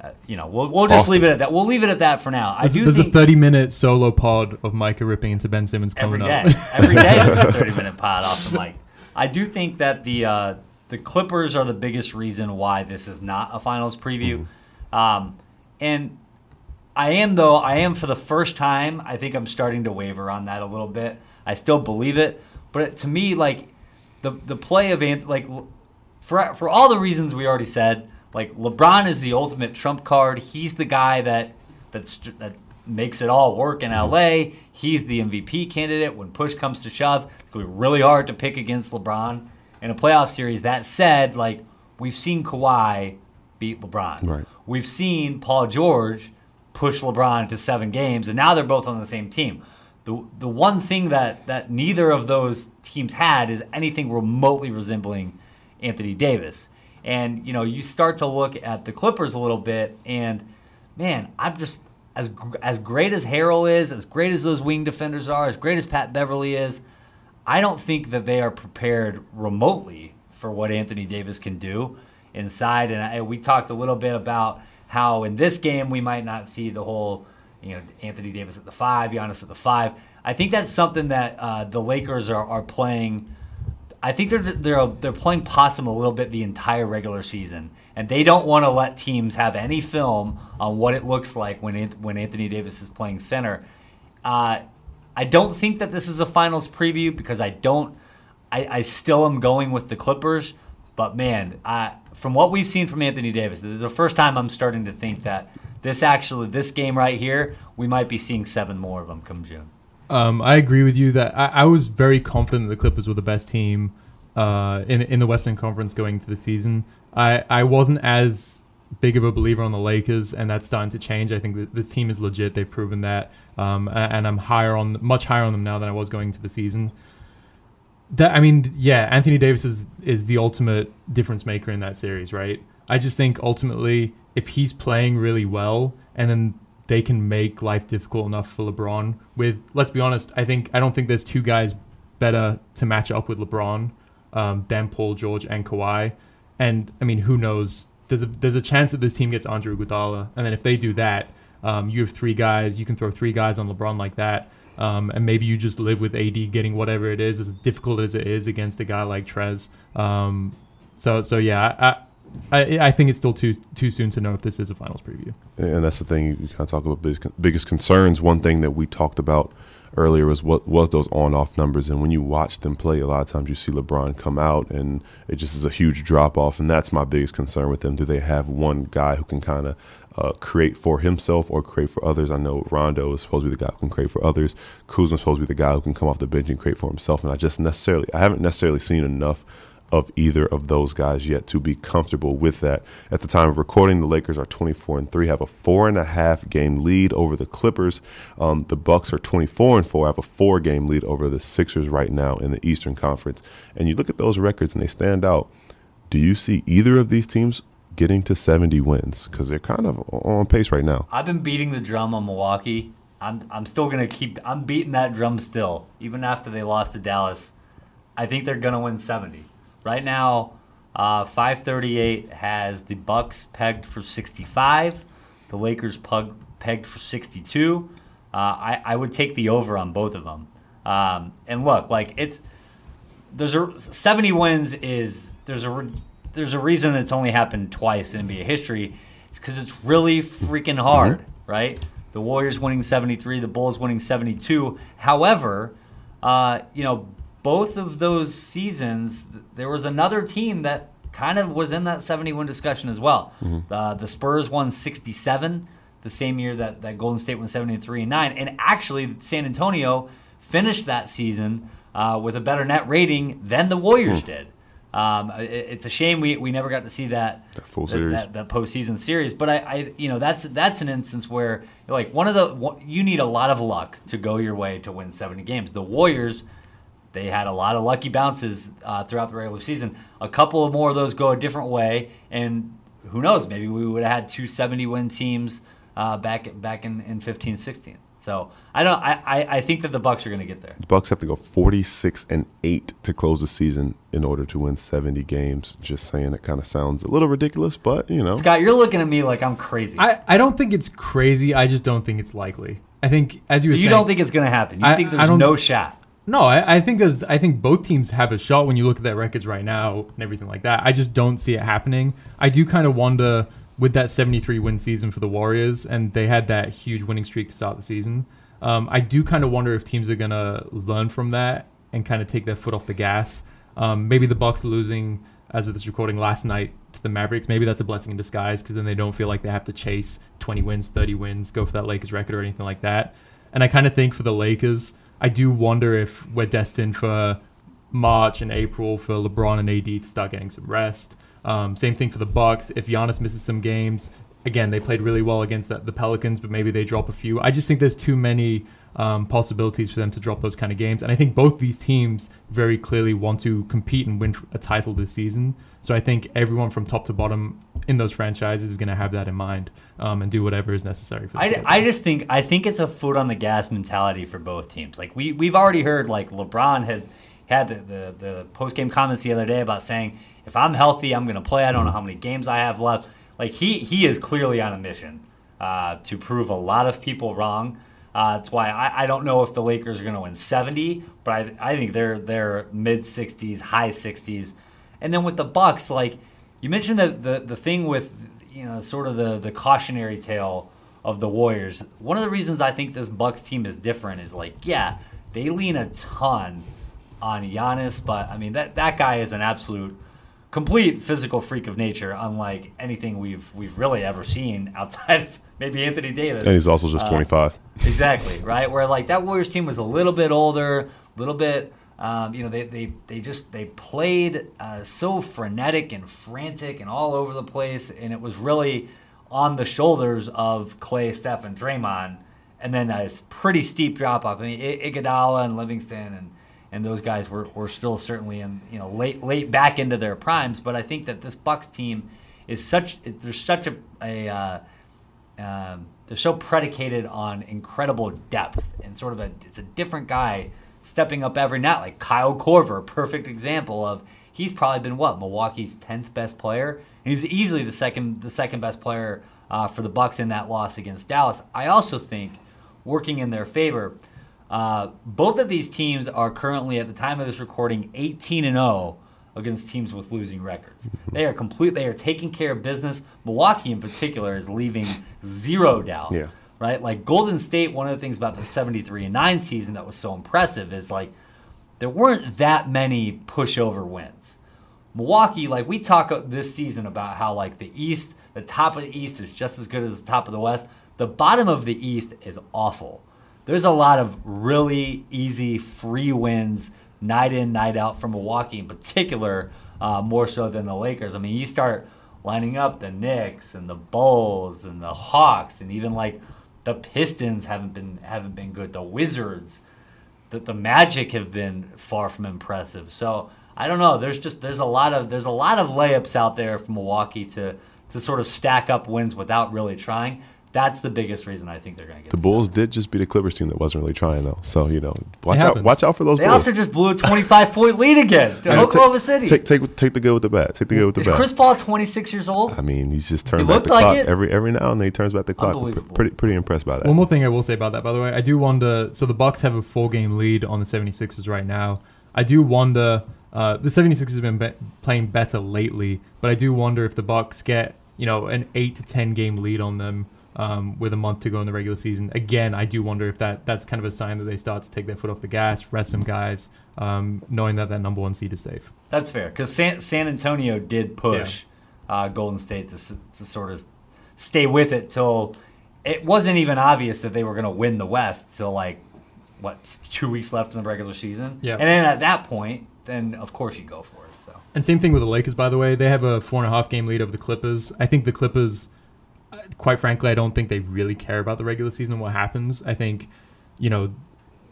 Speaker 3: uh, you know, we'll, we'll just
Speaker 1: Awesome.
Speaker 3: leave it at that. We'll leave it at that for now. I
Speaker 2: There's,
Speaker 3: do
Speaker 2: there's
Speaker 3: think
Speaker 2: a 30 minute solo pod of Micah ripping into Ben Simmons coming
Speaker 3: day,
Speaker 2: up.
Speaker 3: every day there's a <laughs> 30 minute pod off the mic. I do think that the uh, the Clippers are the biggest reason why this is not a finals preview. Um, and I am though. I am for the first time. I think I'm starting to waver on that a little bit. I still believe it, but to me, like the the play of Ant- like for for all the reasons we already said, like LeBron is the ultimate trump card. He's the guy that that's that makes it all work in mm-hmm. LA. He's the MVP candidate when push comes to shove. It's gonna be really hard to pick against LeBron in a playoff series. That said, like we've seen Kawhi beat LeBron.
Speaker 1: Right.
Speaker 3: We've seen Paul George push LeBron to seven games, and now they're both on the same team. The, the one thing that, that neither of those teams had is anything remotely resembling Anthony Davis. And, you know, you start to look at the Clippers a little bit, and man, I'm just as as great as Harrell is, as great as those wing defenders are, as great as Pat Beverley is, I don't think that they are prepared remotely for what Anthony Davis can do inside. And I, we talked a little bit about how in this game we might not see the whole, you know, Anthony Davis at the five, Giannis at the five. I think that's something that uh, the Lakers are, are playing. I think they're they're they're playing possum a little bit the entire regular season, and they don't want to let teams have any film on what it looks like when when Anthony Davis is playing center. Uh, I don't think that this is a finals preview because I don't. I, I still am going with the Clippers, but man, I, from what we've seen from Anthony Davis, this is the first time I'm starting to think that this actually this game right here, we might be seeing seven more of them come June.
Speaker 2: Um, I agree with you that I, I was very confident the Clippers were the best team uh, in in the Western Conference going into the season. I, I wasn't as big of a believer on the Lakers, and that's starting to change. I think that this team is legit. They've proven that, um, a- and I'm higher on much higher on them now than I was going into the season. That I mean, yeah, Anthony Davis is is the ultimate difference maker in that series, right? I just think ultimately, if he's playing really well, and then they can make life difficult enough for LeBron. With let's be honest, I think I don't think there's two guys better to match up with LeBron um, than Paul George and Kawhi. And I mean, who knows? There's a there's a chance that this team gets Andre Iguodala, and then if they do that, um, you have three guys. You can throw three guys on LeBron like that, um, and maybe you just live with AD getting whatever it is, as difficult as it is against a guy like Trez. Um, so so yeah, I, I I think it's still too too soon to know if this is a finals preview.
Speaker 1: And that's the thing you kind of talk about biggest, biggest concerns. One thing that we talked about earlier was what was those on-off numbers, and when you watch them play, a lot of times you see LeBron come out, and it just is a huge drop-off, and that's my biggest concern with them. Do they have one guy who can kind of uh, create for himself or create for others? I know Rondo is supposed to be the guy who can create for others. Kuzma's supposed to be the guy who can come off the bench and create for himself, and I just necessarily, I haven't necessarily seen enough of either of those guys yet to be comfortable with that. At the time of recording, the Lakers are 24 and three, have a four and a half game lead over the Clippers. Um, the Bucks are 24 and four, have a four game lead over the Sixers right now in the Eastern Conference. And you look at those records and they stand out. Do you see either of these teams getting to 70 wins? Because they're kind of on pace right now.
Speaker 3: I've been beating the drum on Milwaukee. I'm I'm still gonna keep. I'm beating that drum still, even after they lost to Dallas. I think they're gonna win 70. Right now, uh, 538 has the Bucks pegged for 65, the Lakers pug, pegged for 62. Uh, I I would take the over on both of them. Um, and look, like it's there's a 70 wins is there's a re- there's a reason it's only happened twice in NBA history. It's because it's really freaking hard, right? The Warriors winning 73, the Bulls winning 72. However, uh, you know, both of those seasons, there was another team that kind of was in that 71 discussion as well. Uh, the Spurs won 67 the same year that, that Golden State won 73 and 9. And actually, San Antonio finished that season uh, with a better net rating than the Warriors did. Um, it, it's a shame we, we never got to see that
Speaker 1: That full
Speaker 3: that-
Speaker 1: series.
Speaker 3: that, that postseason series. But I, I, you know, that's that's an instance where like one of the you need a lot of luck to go your way to win 70 games. The Warriors, they had a lot of lucky bounces uh, throughout the regular season. A couple of more of those go a different way, and who knows? Maybe we would have had two 70 win teams uh, back back in, in 15, 16. So I don't. I, I, I think that the Bucks are going to get there.
Speaker 1: The Bucks have to go 46 and 8 to close the season in order to win 70 games. Just saying, it kind of sounds a little ridiculous, but you know.
Speaker 3: Scott, you're looking at me like I'm crazy.
Speaker 2: I, I don't think it's crazy. I just don't think it's likely. I think as you
Speaker 3: so
Speaker 2: were
Speaker 3: you
Speaker 2: saying,
Speaker 3: don't think it's going to happen? You
Speaker 2: I-
Speaker 3: think
Speaker 2: I
Speaker 3: there's
Speaker 2: don't-
Speaker 3: no shot?
Speaker 2: No, I, I think as I think both teams have a shot when you look at their records right now and everything like that. I just don't see it happening. I do kind of wonder with that 73 win season for the Warriors, and they had that huge winning streak to start the season. Um, I do kind of wonder if teams are gonna learn from that and kind of take their foot off the gas. Um, maybe the Bucks losing as of this recording last night to the Mavericks. Maybe that's a blessing in disguise because then they don't feel like they have to chase 20 wins, 30 wins, go for that Lakers record or anything like that. And I kind of think for the Lakers, I do wonder if we're destined for March and April for LeBron and AD to start getting some rest. Um, same thing for the Bucks. If Giannis misses some games, again they played really well against the, the Pelicans, but maybe they drop a few. I just think there's too many um, possibilities for them to drop those kind of games, and I think both these teams very clearly want to compete and win a title this season. So I think everyone from top to bottom in those franchises is going to have that in mind um, and do whatever is necessary for.
Speaker 3: I. I just think I think it's a foot on the gas mentality for both teams. Like we we've already heard like LeBron had had the the, the post game comments the other day about saying if I'm healthy I'm going to play. I don't know how many games I have left. Like he he is clearly on a mission uh, to prove a lot of people wrong. Uh, that's why I, I don't know if the Lakers are going to win 70, but I, I think they're they're mid 60s, high 60s, and then with the Bucks, like you mentioned the the, the thing with you know sort of the the cautionary tale of the Warriors. One of the reasons I think this Bucks team is different is like yeah they lean a ton on Giannis, but I mean that that guy is an absolute complete physical freak of nature, unlike anything we've we've really ever seen outside of maybe Anthony Davis.
Speaker 1: And he's also just
Speaker 3: Uh,
Speaker 1: 25.
Speaker 3: Exactly, right? Where like that Warriors team was a little bit older, a little bit, um, you know, they, they, they just they played uh, so frenetic and frantic and all over the place, and it was really on the shoulders of Clay, Steph, and Draymond, and then a pretty steep drop off. I mean, Iguodala and Livingston and and those guys were, were still certainly in you know late late back into their primes, but I think that this Bucks team is such there's such a, a uh, um, they're so predicated on incredible depth and sort of a it's a different guy stepping up every night. Like Kyle Korver perfect example of he's probably been what Milwaukee's 10th best player? And he was easily the second the second best player uh, for the Bucks in that loss against Dallas. I also think working in their favor uh, both of these teams are currently at the time of this recording 18 and 0 against teams with losing records. They are complete. They are taking care of business. Milwaukee, in particular, is leaving zero doubt.
Speaker 1: Yeah.
Speaker 3: Right. Like Golden State. One of the things about the 73 and 9 season that was so impressive is like there weren't that many pushover wins. Milwaukee, like we talk this season about how like the East, the top of the East is just as good as the top of the West. The bottom of the East is awful. There's a lot of really easy free wins night in, night out from Milwaukee in particular, uh, more so than the Lakers. I mean, you start lining up the Knicks and the Bulls and the Hawks and even like the Pistons haven't been haven't been good. The Wizards, the, the Magic have been far from impressive. So I don't know. There's just there's a lot of there's a lot of layups out there for Milwaukee to to sort of stack up wins without really trying. That's the biggest reason I think they're going to get
Speaker 1: The
Speaker 3: the
Speaker 1: Bulls
Speaker 3: seven.
Speaker 1: did just beat a Clippers team that wasn't really trying though. So you know, watch
Speaker 2: It
Speaker 1: out,
Speaker 2: happens.
Speaker 1: watch out for those
Speaker 3: They
Speaker 1: Bulls.
Speaker 3: also just blew a 25 <laughs> point lead again to
Speaker 1: Yeah,
Speaker 3: Oklahoma
Speaker 1: take,
Speaker 3: City.
Speaker 1: Take, take take the good with the bad. Take the good with the
Speaker 3: Is
Speaker 1: bad.
Speaker 3: Chris Paul 26 years old?
Speaker 1: I mean, he's just turned
Speaker 3: He
Speaker 1: back
Speaker 3: looked
Speaker 1: the
Speaker 3: like
Speaker 1: clock
Speaker 3: it.
Speaker 1: every every now and then. He turns back the clock.
Speaker 3: Unbelievable.
Speaker 1: Pretty pretty impressed by that.
Speaker 2: One more thing I will say about that, by the way, I do wonder. So the Bucks have a four-game lead on the 76ers right now. I do wonder. Uh, the 76ers have been be- playing better lately, but I do wonder if the Bucks get you know an eight to ten game lead on them um, with a month to go in the regular season. Again, I do wonder if that that's kind of a sign that they start to take their foot off the gas, rest some guys, um, knowing that that number one seed is safe.
Speaker 3: That's fair because San, San Antonio did push uh, Golden State to, to sort of stay with it till it wasn't even obvious that they were going to win the West till like what two weeks left in the regular season.
Speaker 2: Yeah.
Speaker 3: and then at that point, then of course you go for it. So
Speaker 2: And same thing with the Lakers, by the way. They have a four and a half game lead over the Clippers. I think the Clippers, quite frankly, I don't think they really care about the regular season and what happens. I think, you know,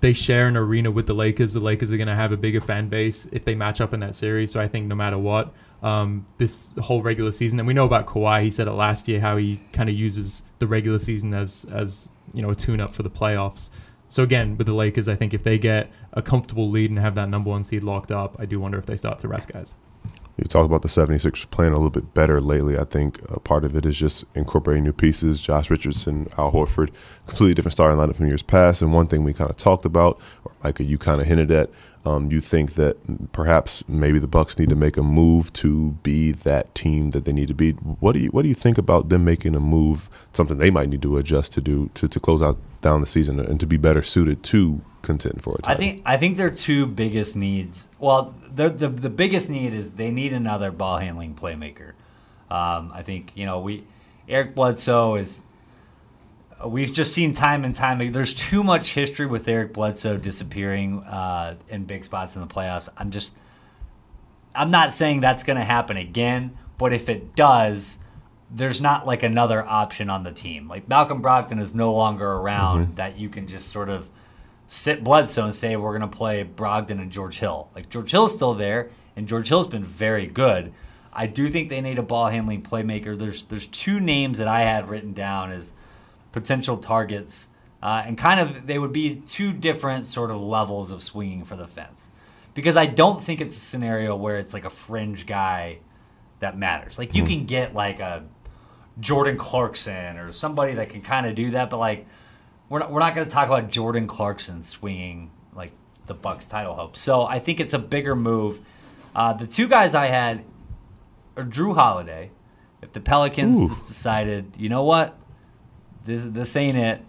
Speaker 2: they share an arena with the Lakers. The Lakers are going to have a bigger fan base if they match up in that series. So I think no matter what, um, this whole regular season, and we know about Kawhi. He said it last year how he kind of uses the regular season as as you know a tune up for the playoffs. So again, with the Lakers, I think if they get a comfortable lead and have that number one seed locked up, I do wonder if they start to rest guys.
Speaker 1: You talk about the 76ers playing a little bit better lately. I think a part of it is just incorporating new pieces. Josh Richardson, Al Horford, completely different starting lineup from years past. And one thing we kind of talked about, or Micah, you kind of hinted at, um, you think that perhaps maybe the Bucks need to make a move to be that team that they need to be. What do you What do you think about them making a move? Something they might need to adjust to do to, to close out down the season and to be better suited to contend for it.
Speaker 3: I think I think their two biggest needs. Well, the the the biggest need is they need another ball handling playmaker. Um, I think you know we Eric Bledsoe is. We've just seen time and time. There's too much history with Eric Bledsoe disappearing uh, in big spots in the playoffs. I'm just, I'm not saying that's going to happen again, but if it does, there's not like another option on the team. Like Malcolm Brogdon is no longer around mm-hmm. that you can just sort of sit Bledsoe and say we're going to play Brogdon and George Hill. Like George Hill's still there, and George Hill's been very good. I do think they need a ball handling playmaker. There's there's two names that I had written down as potential targets, uh, and kind of they would be two different sort of levels of swinging for the fence, because I don't think it's a scenario where it's like a fringe guy that matters. Like you hmm. can get like a Jordan Clarkson or somebody that can kind of do that, but like we're not, we're not going to talk about Jordan Clarkson swinging like the Bucks title hope. So I think it's a bigger move. Uh, the two guys I had are Jrue Holiday. If the Pelicans Ooh. just decided, you know what, this this ain't it.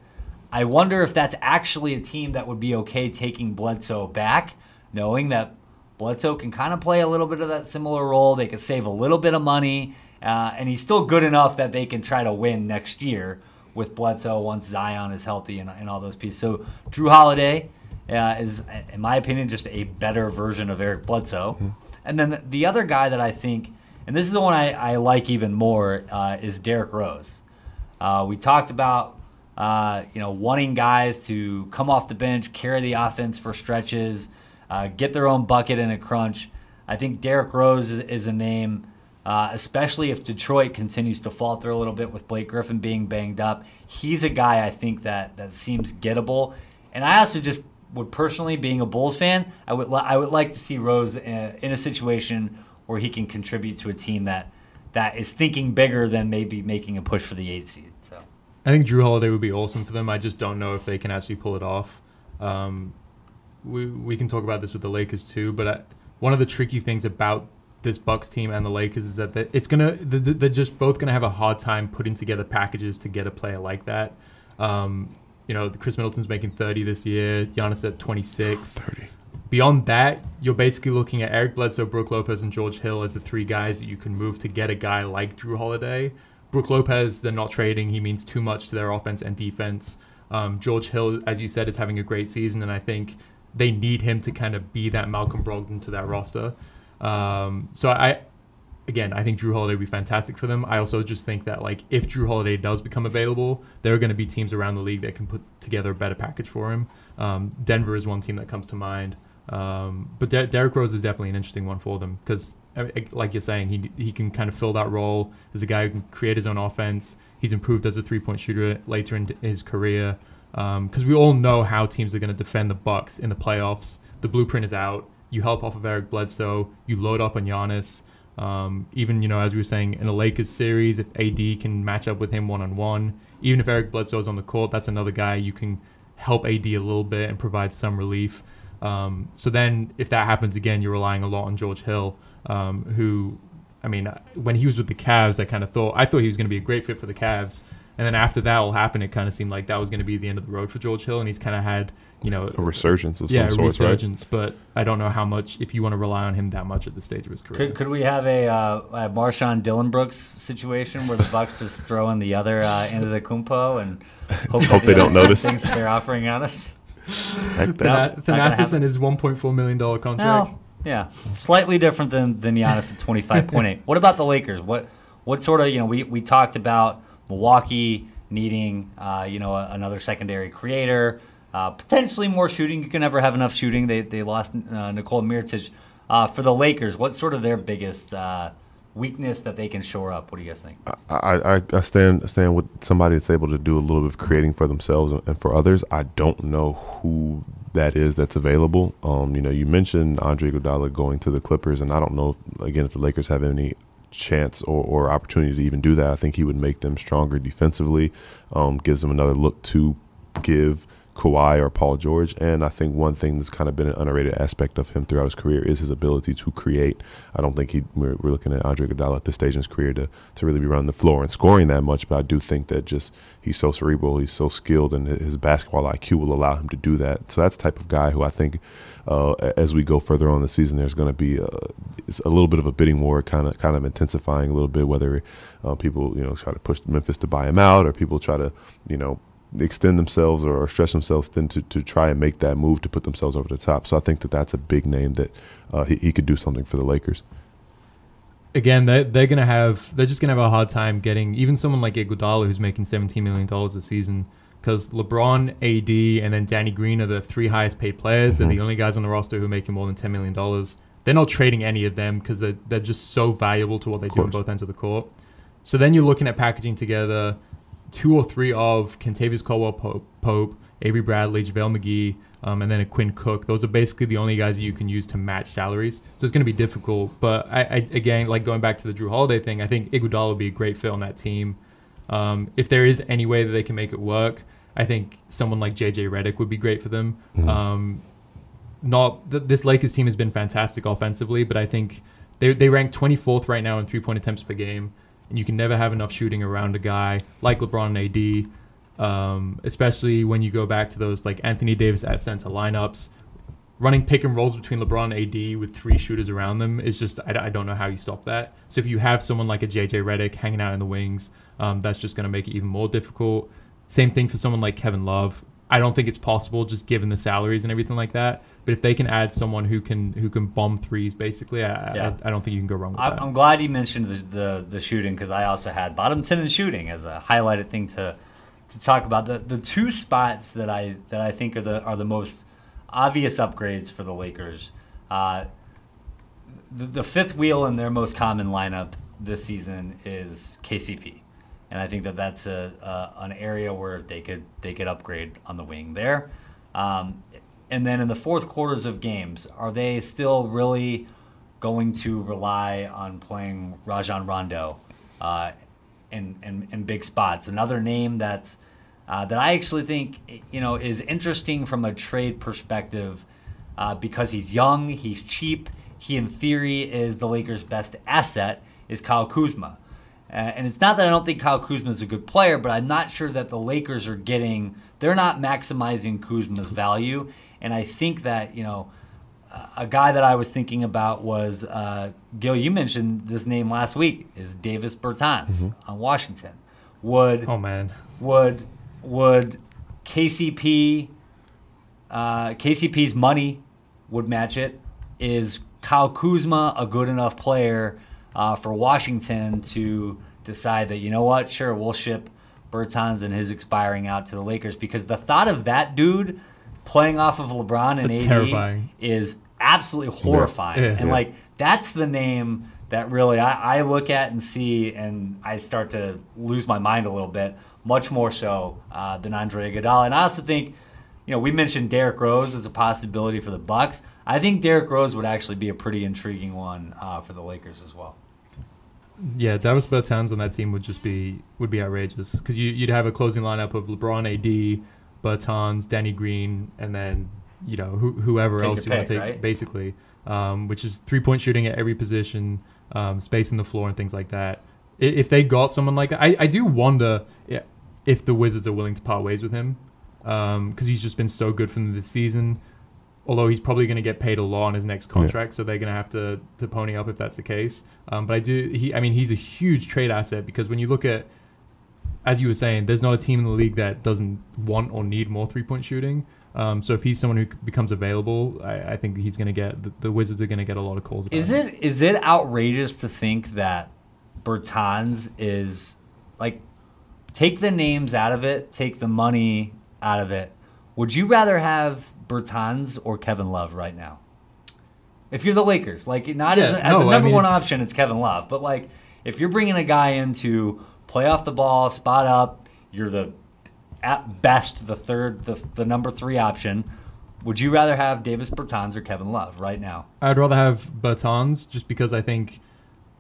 Speaker 3: I wonder if that's actually a team that would be okay taking Bledsoe back, knowing that Bledsoe can kind of play a little bit of that similar role. They could save a little bit of money, uh, and he's still good enough that they can try to win next year with Bledsoe once Zion is healthy and, and all those pieces. So Jrue Holiday uh, is, in my opinion, just a better version of Eric Bledsoe. Mm-hmm. And then the other guy that I think, and this is the one I, I like even more, uh, is Derrick Rose. Uh, we talked about uh, you know wanting guys to come off the bench, carry the offense for stretches, uh, get their own bucket in a crunch. I think Derrick Rose is, is a name uh, especially if Detroit continues to falter a little bit with Blake Griffin being banged up. He's a guy I think that that seems gettable, and I also just would personally, being a Bulls fan, I would li- I would like to see Rose in uh, a, in a situation where he can contribute to a team that that is thinking bigger than maybe making a push for the eight seed. So
Speaker 2: I think Jrue Holiday would be awesome for them. I just don't know if they can actually pull it off. Um, we we can talk about this with the Lakers too, but I, one of the tricky things about this Bucks team and the Lakers is that it's gonna they're just both gonna have a hard time putting together packages to get a player like that. Um, you know, Khris Middleton's making 30 this year. Giannis at 26. <sighs> 30. Beyond that, you're basically looking at Eric Bledsoe, Brook Lopez, and George Hill as the three guys that you can move to get a guy like Jrue Holiday. Brook Lopez, they're not trading. He means too much to their offense and defense. Um, George Hill, as you said, is having a great season, and I think they need him to kind of be that Malcolm Brogdon to that roster. Um, so I, again, I think Jrue Holiday would be fantastic for them. I also just think that like if Jrue Holiday does become available, there are going to be teams around the league that can put together a better package for him. Um, Denver is one team that comes to mind. Um, but De- Derrick Rose is definitely an interesting one for them because, like you're saying, he he can kind of fill that role as a guy who can create his own offense. He's improved as a three point shooter later in his career because um, we all know how teams are going to defend the Bucks in the playoffs. The blueprint is out you help off of Eric Bledsoe, you load up on Giannis. Um, even you know, as we were saying in a Lakers series, if AD can match up with him one on one, even if Eric Bledsoe is on the court, that's another guy you can help AD a little bit and provide some relief. Um, so then, if that happens again, you're relying a lot on George Hill, um, who, I mean, when he was with the Cavs, I kind of thought I thought he was going to be a great fit for the Cavs. And then after that all happened, it kind of seemed like that was going to be the end of the road for George Hill, and he's kind of had you know
Speaker 1: a resurgence of
Speaker 2: yeah,
Speaker 1: some sort,
Speaker 2: resurgence. Right? But I don't know how much if you want to rely on him that much at the stage of his career.
Speaker 3: Could, could we have a, uh, a Marshawn Dillon Brooks situation where the Bucks just throw in the other uh, Antetokounmpo and <laughs>
Speaker 1: hope, hope they don't <laughs> notice
Speaker 3: things they're offering on us?
Speaker 2: Thanasis and his 1.4 million dollar contract.
Speaker 3: No, yeah, slightly different than than Giannis at 25.8. <laughs> what about the Lakers? What what sort of you know we we talked about Milwaukee needing uh, you know another secondary creator. Uh, potentially more shooting. You can never have enough shooting. They, they lost uh, Nikola Mirotic. Uh, for the Lakers, what's sort of their biggest uh, weakness that they can shore up. What do you guys think?
Speaker 1: I, I, I stand stand with somebody that's able to do a little bit of creating for themselves and for others. I don't know who that is that's available. Um, you know, you mentioned Andre Iguodala going to the Clippers, and I don't know again if the Lakers have any chance or, or opportunity to even do that. I think he would make them stronger defensively. Um, gives them another look to give Kawhi or Paul George. And I think one thing that's kind of been an underrated aspect of him throughout his career is his ability to create. I don't think he we're, we're looking at Andre Iguodala at this stage in his career to, to really be running the floor and scoring that much, but I do think that just he's so cerebral, he's so skilled, and his basketball IQ will allow him to do that. So that's type of guy who I think uh, as we go further on the season, there's going to be a, a, little bit of a bidding war, kind of kind of intensifying a little bit. Whether uh, people you know try to push Memphis to buy him out, or people try to you know extend themselves or, stretch themselves thin to, to try and make that move to put themselves over the top. So I think that that's a big name that uh, he, he could do something for the Lakers.
Speaker 2: Again, they're, they're going to have, they're just to have a hard time getting even someone like Iguodala who's making $17 million a season because LeBron, AD, and then Danny Green are the three highest paid players. Mm-hmm. They're the only guys on the roster who are making more than $10 million. They're not trading any of them because they're, they're just so valuable to what they do on both ends of the court. So then you're looking at packaging together – two or three of Kentavious Caldwell Pope, Pope Avery Bradley, JaVale McGee, um, and then a Quinn Cook. Those are basically the only guys that you can use to match salaries. So it's going to be difficult. But I, I, again, like going back to the Jrue Holiday thing, I think Iguodala would be a great fit on that team. Um, if there is any way that they can make it work, I think someone like JJ Redick would be great for them. Mm-hmm. Um, not th- this Lakers team has been fantastic offensively, but I think they they rank 24th right now in three point attempts per game and you can never have enough shooting around a guy like LeBron and AD, um, especially when you go back to those like Anthony Davis at center lineups. Running pick and rolls between LeBron and AD with three shooters around them is just, I, I don't know how you stop that. So if you have someone like a JJ Redick hanging out in the wings, um, that's just going to make it even more difficult. Same thing for someone like Kevin Love. I don't think it's possible just given the salaries and everything like that. But if they can add someone who can who can bomb threes, basically, I, yeah. I, I, don't think you can go wrong with
Speaker 3: I,
Speaker 2: that.
Speaker 3: I'm glad you mentioned the the, the shooting because I also had bottom ten in shooting as a highlighted thing to to talk about. The the two spots that I that I think are the are the most obvious upgrades for the Lakers. Uh, the, the fifth wheel in their most common lineup this season is KCP, and I think that that's a, a an area where they could they could upgrade on the wing there. Um, and then in the fourth quarters of games, are they still really going to rely on playing Rajon Rondo uh, in, in, in big spots? Another name that's uh, that I actually think you know is interesting from a trade perspective uh, because he's young, he's cheap. He, in theory, is the Lakers' best asset. Is Kyle Kuzma. Uh, and it's not that I don't think Kyle Kuzma is a good player, but I'm not sure that the Lakers are getting, they're not maximizing Kuzma's value. And I think that, you know, a guy that I was thinking about was uh, Gil. You mentioned this name last week is Davis Bertans mm-hmm. on Washington. Would
Speaker 2: oh man
Speaker 3: would would KCP uh, KCP's money would match it? Is Kyle Kuzma a good enough player uh, for Washington to decide that you know what? Sure, we'll ship Bertans and his expiring out to the Lakers because the thought of that dude playing off of LeBron and that's AD terrifying. is absolutely horrifying. Yeah. Yeah. And yeah. like that's the name that really I, I, look at and see, and I start to lose my mind a little bit, much more so uh, than Andre Iguodala. And I also think, you know, we mentioned Derrick Rose as a possibility for the Bucks. I think Derrick Rose would actually be a pretty intriguing one uh, for the Lakers as well.
Speaker 2: Yeah, Davis Bertans on that team would just be would be outrageous because you, would have a closing lineup of LeBron, AD, Bertans, Danny Green, and then you know who, whoever take else you want to take, right? basically, um, which is three point shooting at every position, um, spacing the floor and things like that. If they got someone like that, I, I do wonder if the Wizards are willing to part ways with him because um, he's just been so good from them this season. Although he's probably going to get paid a lot on his next contract, yeah. so they're going to have to to pony up if that's the case. Um, but I do, he, I mean, he's a huge trade asset because when you look at as you were saying, there's not a team in the league that doesn't want or need more three point shooting. Um, so if he's someone who becomes available, I, I think he's going to get the, the, Wizards are going to get a lot of calls.
Speaker 3: is
Speaker 2: him.
Speaker 3: it is it outrageous to think that Bertans is like take the names out of it, take the money out of it. Would you rather have Bertans or Kevin Love right now? If you're the Lakers, like not as,
Speaker 2: Yeah,
Speaker 3: a, as
Speaker 2: no,
Speaker 3: a
Speaker 2: I
Speaker 3: number
Speaker 2: mean,
Speaker 3: one option, it's Kevin Love. But like, if you're bringing a guy in to play off the ball, spot up, you're the at best the third, the, the number three option. Would you rather have Davis Bertans or Kevin Love right now?
Speaker 2: I'd rather have Bertans just because I think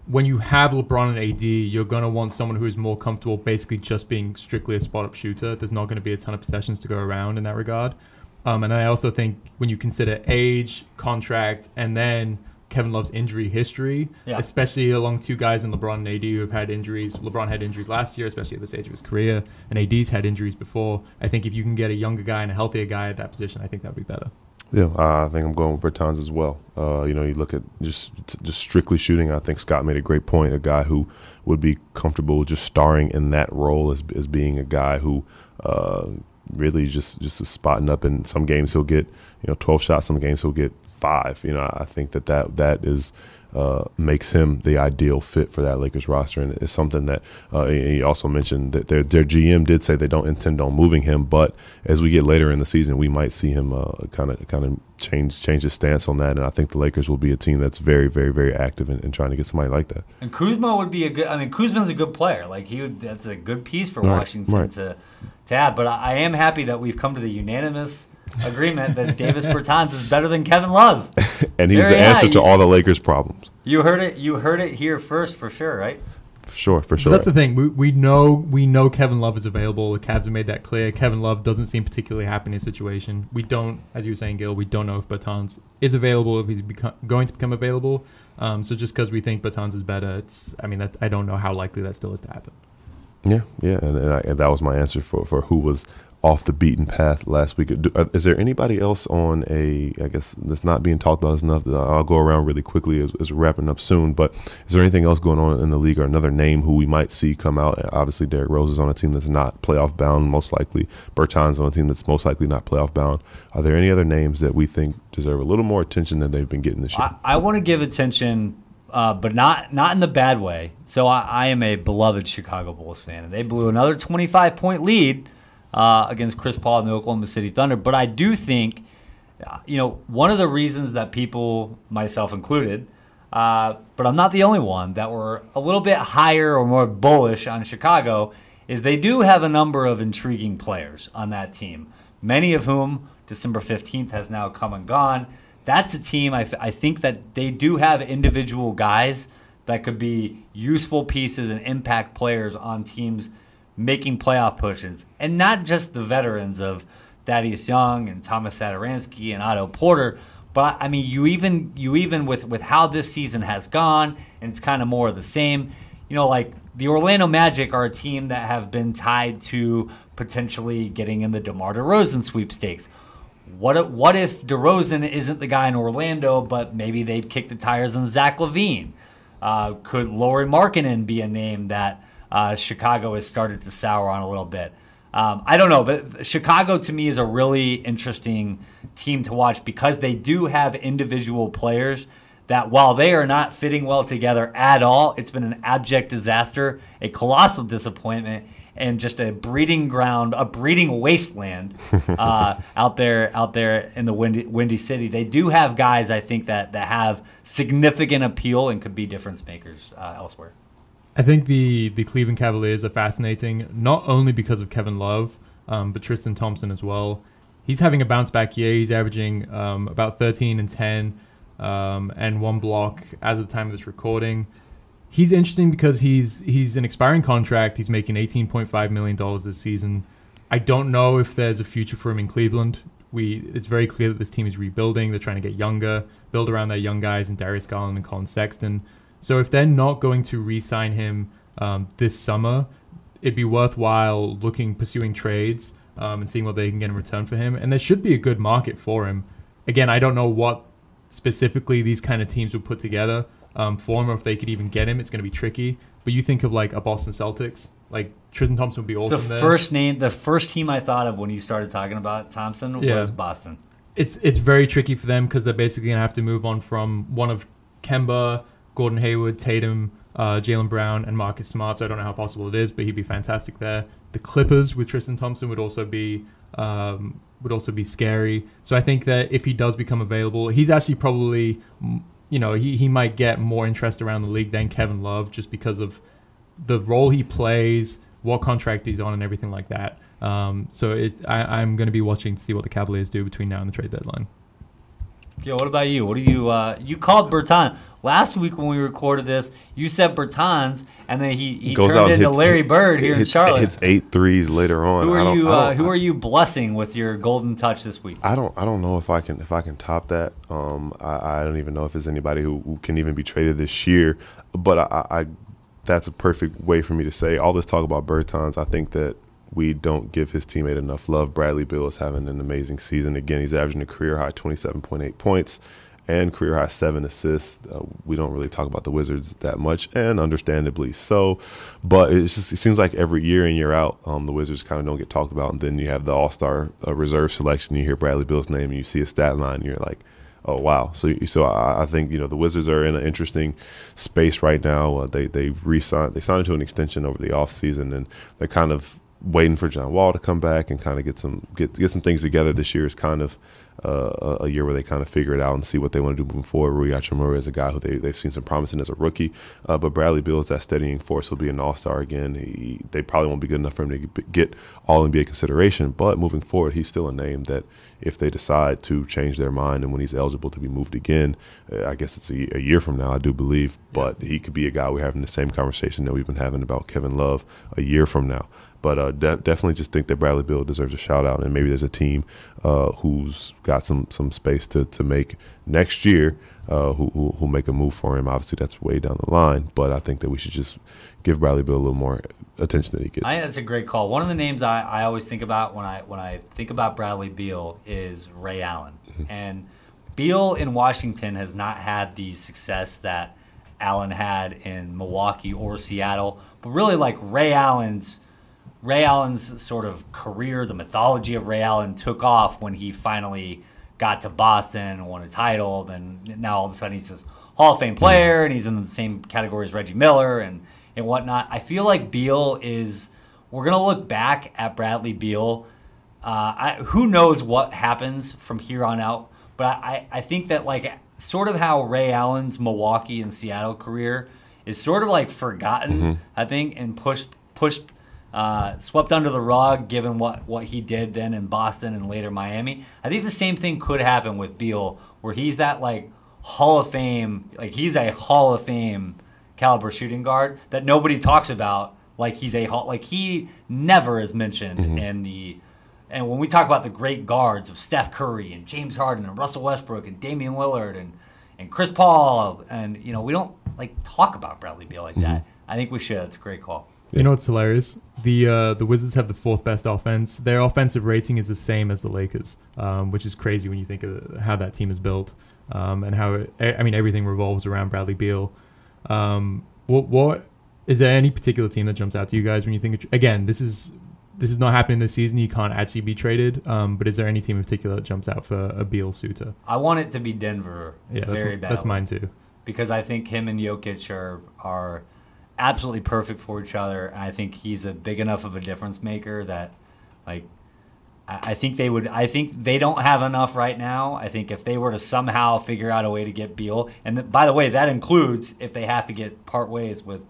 Speaker 2: when you have LeBron and AD, you're gonna want someone who is more comfortable basically just being strictly a spot up shooter. There's not gonna be a ton of possessions to go around in that regard. Um, and I also think when you consider age, contract, and then Kevin Love's injury history,
Speaker 3: Yeah.
Speaker 2: especially along two guys in LeBron and AD who have had injuries. LeBron had injuries last year, especially at the stage of his career, and AD's had injuries before. I think if you can get a younger guy and a healthier guy at that position, I think that would be better.
Speaker 1: Yeah, I think I'm going with Bertans as well. Uh, you know, you look at just just strictly shooting. I think Scott made a great point. A guy who would be comfortable just starring in that role as as being a guy who uh, really just just is spotting up. In some games, he'll get you know 12 shots. Some games, he'll get five. You know, I think that that that is. Uh, makes him the ideal fit for that Lakers roster, and it's something that uh, he also mentioned that their their GM did say they don't intend on moving him, but as we get later in the season, we might see him kind of kind of change change his stance on that, and I think the Lakers will be a team that's very very very active in, in trying to get somebody like that.
Speaker 3: And Kuzma would be a good. I mean, Kuzma's a good player. Like he would. That's a good piece for
Speaker 1: Right,
Speaker 3: Washington
Speaker 1: right.
Speaker 3: to to add. But I, I am happy that we've come to the unanimous agreement that Davis Bertans is better than Kevin Love. <laughs>
Speaker 1: And he's
Speaker 3: There
Speaker 1: the answer
Speaker 3: are.
Speaker 1: to all the Lakers' problems,
Speaker 3: You heard it. You heard it here first for sure, right?
Speaker 1: for sure, for
Speaker 2: But
Speaker 1: sure.
Speaker 2: that's the thing. We, we know we know Kevin Love is available. The Cavs have made that clear. Kevin Love doesn't seem particularly happy in his situation. We don't, as you were saying, Gil, we don't know if Bertans is available, if he's become, going to become available. Um, so just because we think Bertans is better, it's I mean that I don't know how likely that still is to happen.
Speaker 1: Yeah, yeah, and, and, I, and that was my answer for, for who was off the beaten path last week. Do, uh, is there anybody else on a, I guess, that's not being talked about enough? I'll go around really quickly as, as we're wrapping up soon, but is there anything else going on in the league or another name who we might see come out? Obviously, Derrick Rose is on a team that's not playoff bound, most likely. Bertans on a team that's most likely not playoff bound. Are there any other names that we think deserve a little more attention than they've been getting this year?
Speaker 3: I, I want to give attention, uh, but not not in the bad way. So I, I am a beloved Chicago Bulls fan, and they blew another 25 point lead uh, against Chris Paul and the Oklahoma City Thunder. But I do think, uh, you know, one of the reasons that people, myself included, uh, but I'm not the only one that were a little bit higher or more bullish on Chicago, is they do have a number of intriguing players on that team. Many of whom December 15th has now come and gone. That's a team I, f- I think that they do have individual guys that could be useful pieces and impact players on teams making playoff pushes, and not just the veterans of Thaddeus Young and Tomas Satoransky and Otto Porter. But I mean, you even you even with with how this season has gone, and it's kind of more of the same. You know, like the Orlando Magic are a team that have been tied to potentially getting in the DeMar DeRozan sweepstakes. What if, what if DeRozan isn't the guy in Orlando, but maybe they'd kick the tires on Zach LaVine? Uh, could Lauri Markkanen be a name that uh, Chicago has started to sour on a little bit? Um, I don't know, but Chicago to me is a really interesting team to watch because they do have individual players that while they are not fitting well together at all, it's been an abject disaster, a colossal disappointment, and just a breeding ground, a breeding wasteland <laughs> uh, out there, out there in the windy, windy city. They do have guys, I think that that have significant appeal and could be difference makers uh, elsewhere.
Speaker 2: I think the the Cleveland Cavaliers are fascinating, not only because of Kevin Love, um, but Tristan Thompson as well. He's having a bounce back year. He's averaging um, about 13 and 10 um, and one block as of the time of this recording. He's interesting because he's he's an expiring contract. He's making 18.5 million dollars this season. I don't know if there's a future for him in Cleveland. We it's very clear that this team is rebuilding. They're trying to get younger, build around their young guys and Darius Garland and Collin Sexton. So if they're not going to re-sign him um, this summer, it'd be worthwhile looking, pursuing trades, um, and seeing what they can get in return for him. And there should be a good market for him. Again, I don't know what specifically these kind of teams would put together um, for him, or if they could even get him. It's going to be tricky. But you think of like a Boston Celtics, like Tristan Thompson would be awesome
Speaker 3: the
Speaker 2: there.
Speaker 3: first name, the first team I thought of when you started talking about Thompson
Speaker 2: Yeah.
Speaker 3: was Boston.
Speaker 2: it's it's very tricky for them because they're basically gonna have to move on from one of Kemba, Gordon Hayward, Tatum, uh, Jaylen Brown, and Marcus Smart. So I don't know how possible it is, but he'd be fantastic there. The Clippers with Tristan Thompson would also be um, would also be scary. So I think that if he does become available, he's actually probably, you know, he, he might get more interest around the league than Kevin Love just because of the role he plays, what contract he's on, and everything like that. Um, so I, I'm going to be watching to see what the Cavaliers do between now and the trade deadline.
Speaker 3: Yeah, what about you? What do you uh, you called Bertan last week when we recorded this? You said Bertans, and then he, he
Speaker 1: Goes
Speaker 3: turned into
Speaker 1: hits-
Speaker 3: Larry Bird here in
Speaker 1: hits,
Speaker 3: Charlotte.
Speaker 1: Hits eight threes later on.
Speaker 3: who
Speaker 1: I
Speaker 3: are
Speaker 1: don't-
Speaker 3: you?
Speaker 1: I
Speaker 3: Uh, who are you blessing with your golden touch this week?
Speaker 1: I don't I don't know if I can if I can top that. Um, I, I don't even know if there's anybody who, who can even be traded this year. But I, I, I that's a perfect way for me to say all this talk about Bertans. I think that we don't give his teammate enough love. Bradley Beal is having an amazing season. Again, he's averaging a career high 27.8 points and career high seven assists. Uh, we don't really talk about the Wizards that much, and understandably so. But just it seems like every year in year out, um, the Wizards kind of don't get talked about. And then you have the All Star uh, reserve selection. You hear Bradley Beal's name, and you see a stat line, and you're like. Oh wow! So, so I, I think you know the Wizards are in an interesting space right now. Uh, they they re-signed, they signed into an extension over the offseason, and they're kind of waiting for John Wall to come back and kind of get some get get some things together. This year is kind of uh, a a year where they kind of figure it out and see what they want to do moving forward. Rui Hachimura is a guy who they they've seen some promising as a rookie, uh, but Bradley Beal is that steadying force. He'll be an All Star again. He, they probably won't be good enough for him to get All NBA consideration, but moving forward, he's still a name that if they decide to change their mind and when he's eligible to be moved again, uh, I guess it's a, a year from now, I do believe. But he could be a guy we're having the same conversation that we've been having about Kevin Love a year from now. But uh, de- definitely just think that Bradley Beal deserves a shout out, and maybe there's a team uh, who's got some some space to, to make next year uh, who, who who make a move for him. Obviously, that's way down the line, but I think that we should just give Bradley Beal a little more attention that he gets.
Speaker 3: I think that's a great call. One of the names I, I always think about when I when I think about Bradley Beal is Ray Allen. and Beal in Washington has not had the success that Allen had in Milwaukee or Seattle. But really like Ray Allen's Ray Allen's sort of career, the mythology of Ray Allen took off when he finally got to Boston and won a title. Then now all of a sudden he's this Hall of Fame player and he's in the same category as Reggie Miller and, and whatnot. I feel like Beal is, we're going to look back at Bradley Beal. Uh, I, who knows what happens from here on out, but I, I think that like sort of how Ray Allen's Milwaukee and Seattle career is sort of like forgotten, I think, and pushed pushed uh, swept under the rug given what, what he did then in Boston and later Miami. I think the same thing could happen with Beal, where he's that like Hall of Fame, like he's a Hall of Fame caliber shooting guard that nobody talks about. Like he's a hall, like he never is mentioned in the. And when we talk about the great guards of Steph Curry and James Harden and Russell Westbrook and Damian Lillard and and Chris Paul and you know we don't like talk about Bradley Beal like that. I think we should. It's a great call.
Speaker 2: You know what's hilarious? The uh, the Wizards have the fourth best offense. Their offensive rating is the same as the Lakers, um, which is crazy when you think of how that team is built um, and how it, I mean everything revolves around Bradley Beal. Um, what what is there any particular team that jumps out to you guys when you think of, again this is this is not happening this season. You can't actually be traded. Um, but is there any team in particular that jumps out for a Beal suitor?
Speaker 3: I want it to be Denver
Speaker 2: Yeah, that's,
Speaker 3: very
Speaker 2: what-
Speaker 3: badly.
Speaker 2: that's mine too.
Speaker 3: because I think him and Jokic are are absolutely perfect for each other. And I think he's a big enough of a difference maker that like I I think they would. I think they don't have enough right now. I think if they were to somehow figure out a way to get Beal, and th- by the way, that includes if they have to get part ways with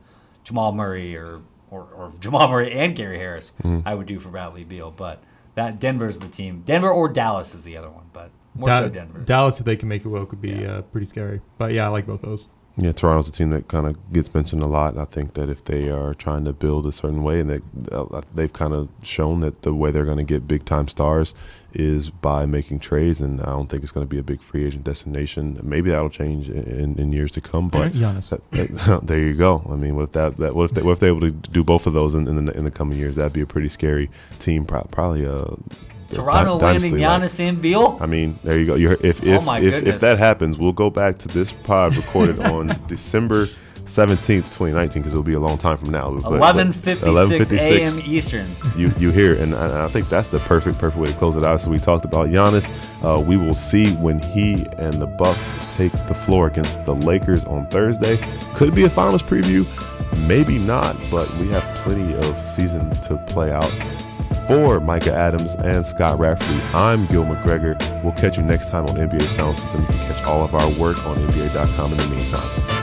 Speaker 3: Jamal Murray or or, or Jamal Murray and Gary Harris, I would do for Bradley Beal. But that Denver's the team. Denver or Dallas is the other one, but more
Speaker 2: Da-
Speaker 3: so Denver.
Speaker 2: Dallas, if they can make it work, would be
Speaker 3: Yeah.
Speaker 2: uh, pretty scary. But yeah, I like both those.
Speaker 1: Yeah, Toronto's a team that kind of gets mentioned a lot. I think that if they are trying to build a certain way, and they uh, they've kind of shown that the way they're going to get big time stars is by making trades, and I don't think it's going to be a big free agent destination. Maybe that'll change in, in years to come, but that- <laughs> there you go. I mean, what if that, that what if they, what if they're able to do both of those in, in the in the coming years? That'd be a pretty scary team. Probably a
Speaker 3: Toronto
Speaker 1: dy-
Speaker 3: landing
Speaker 1: dynasty, like-
Speaker 3: Giannis and Beal.
Speaker 1: I mean, there you go. You heard, if if,
Speaker 3: Oh
Speaker 1: if if that happens, we'll go back to this pod recorded <laughs> on December seventeenth, twenty nineteen, because it'll be a long time from now. But- but
Speaker 3: Eleven fifty six
Speaker 1: 11:56,
Speaker 3: a.m. Eastern.
Speaker 1: You you hear, and I, I think that's the perfect perfect way to close it out. So we talked about Giannis. Uh, we will see when he and the Bucks take the floor against the Lakers on Thursday. Could be a finals preview, maybe not, but we have plenty of season to play out For Micah Adams and Scott Rafferty, I'm Gil McGregor. We'll catch you next time on NBA Sound System. You can catch all of our work on NBA.com in the meantime.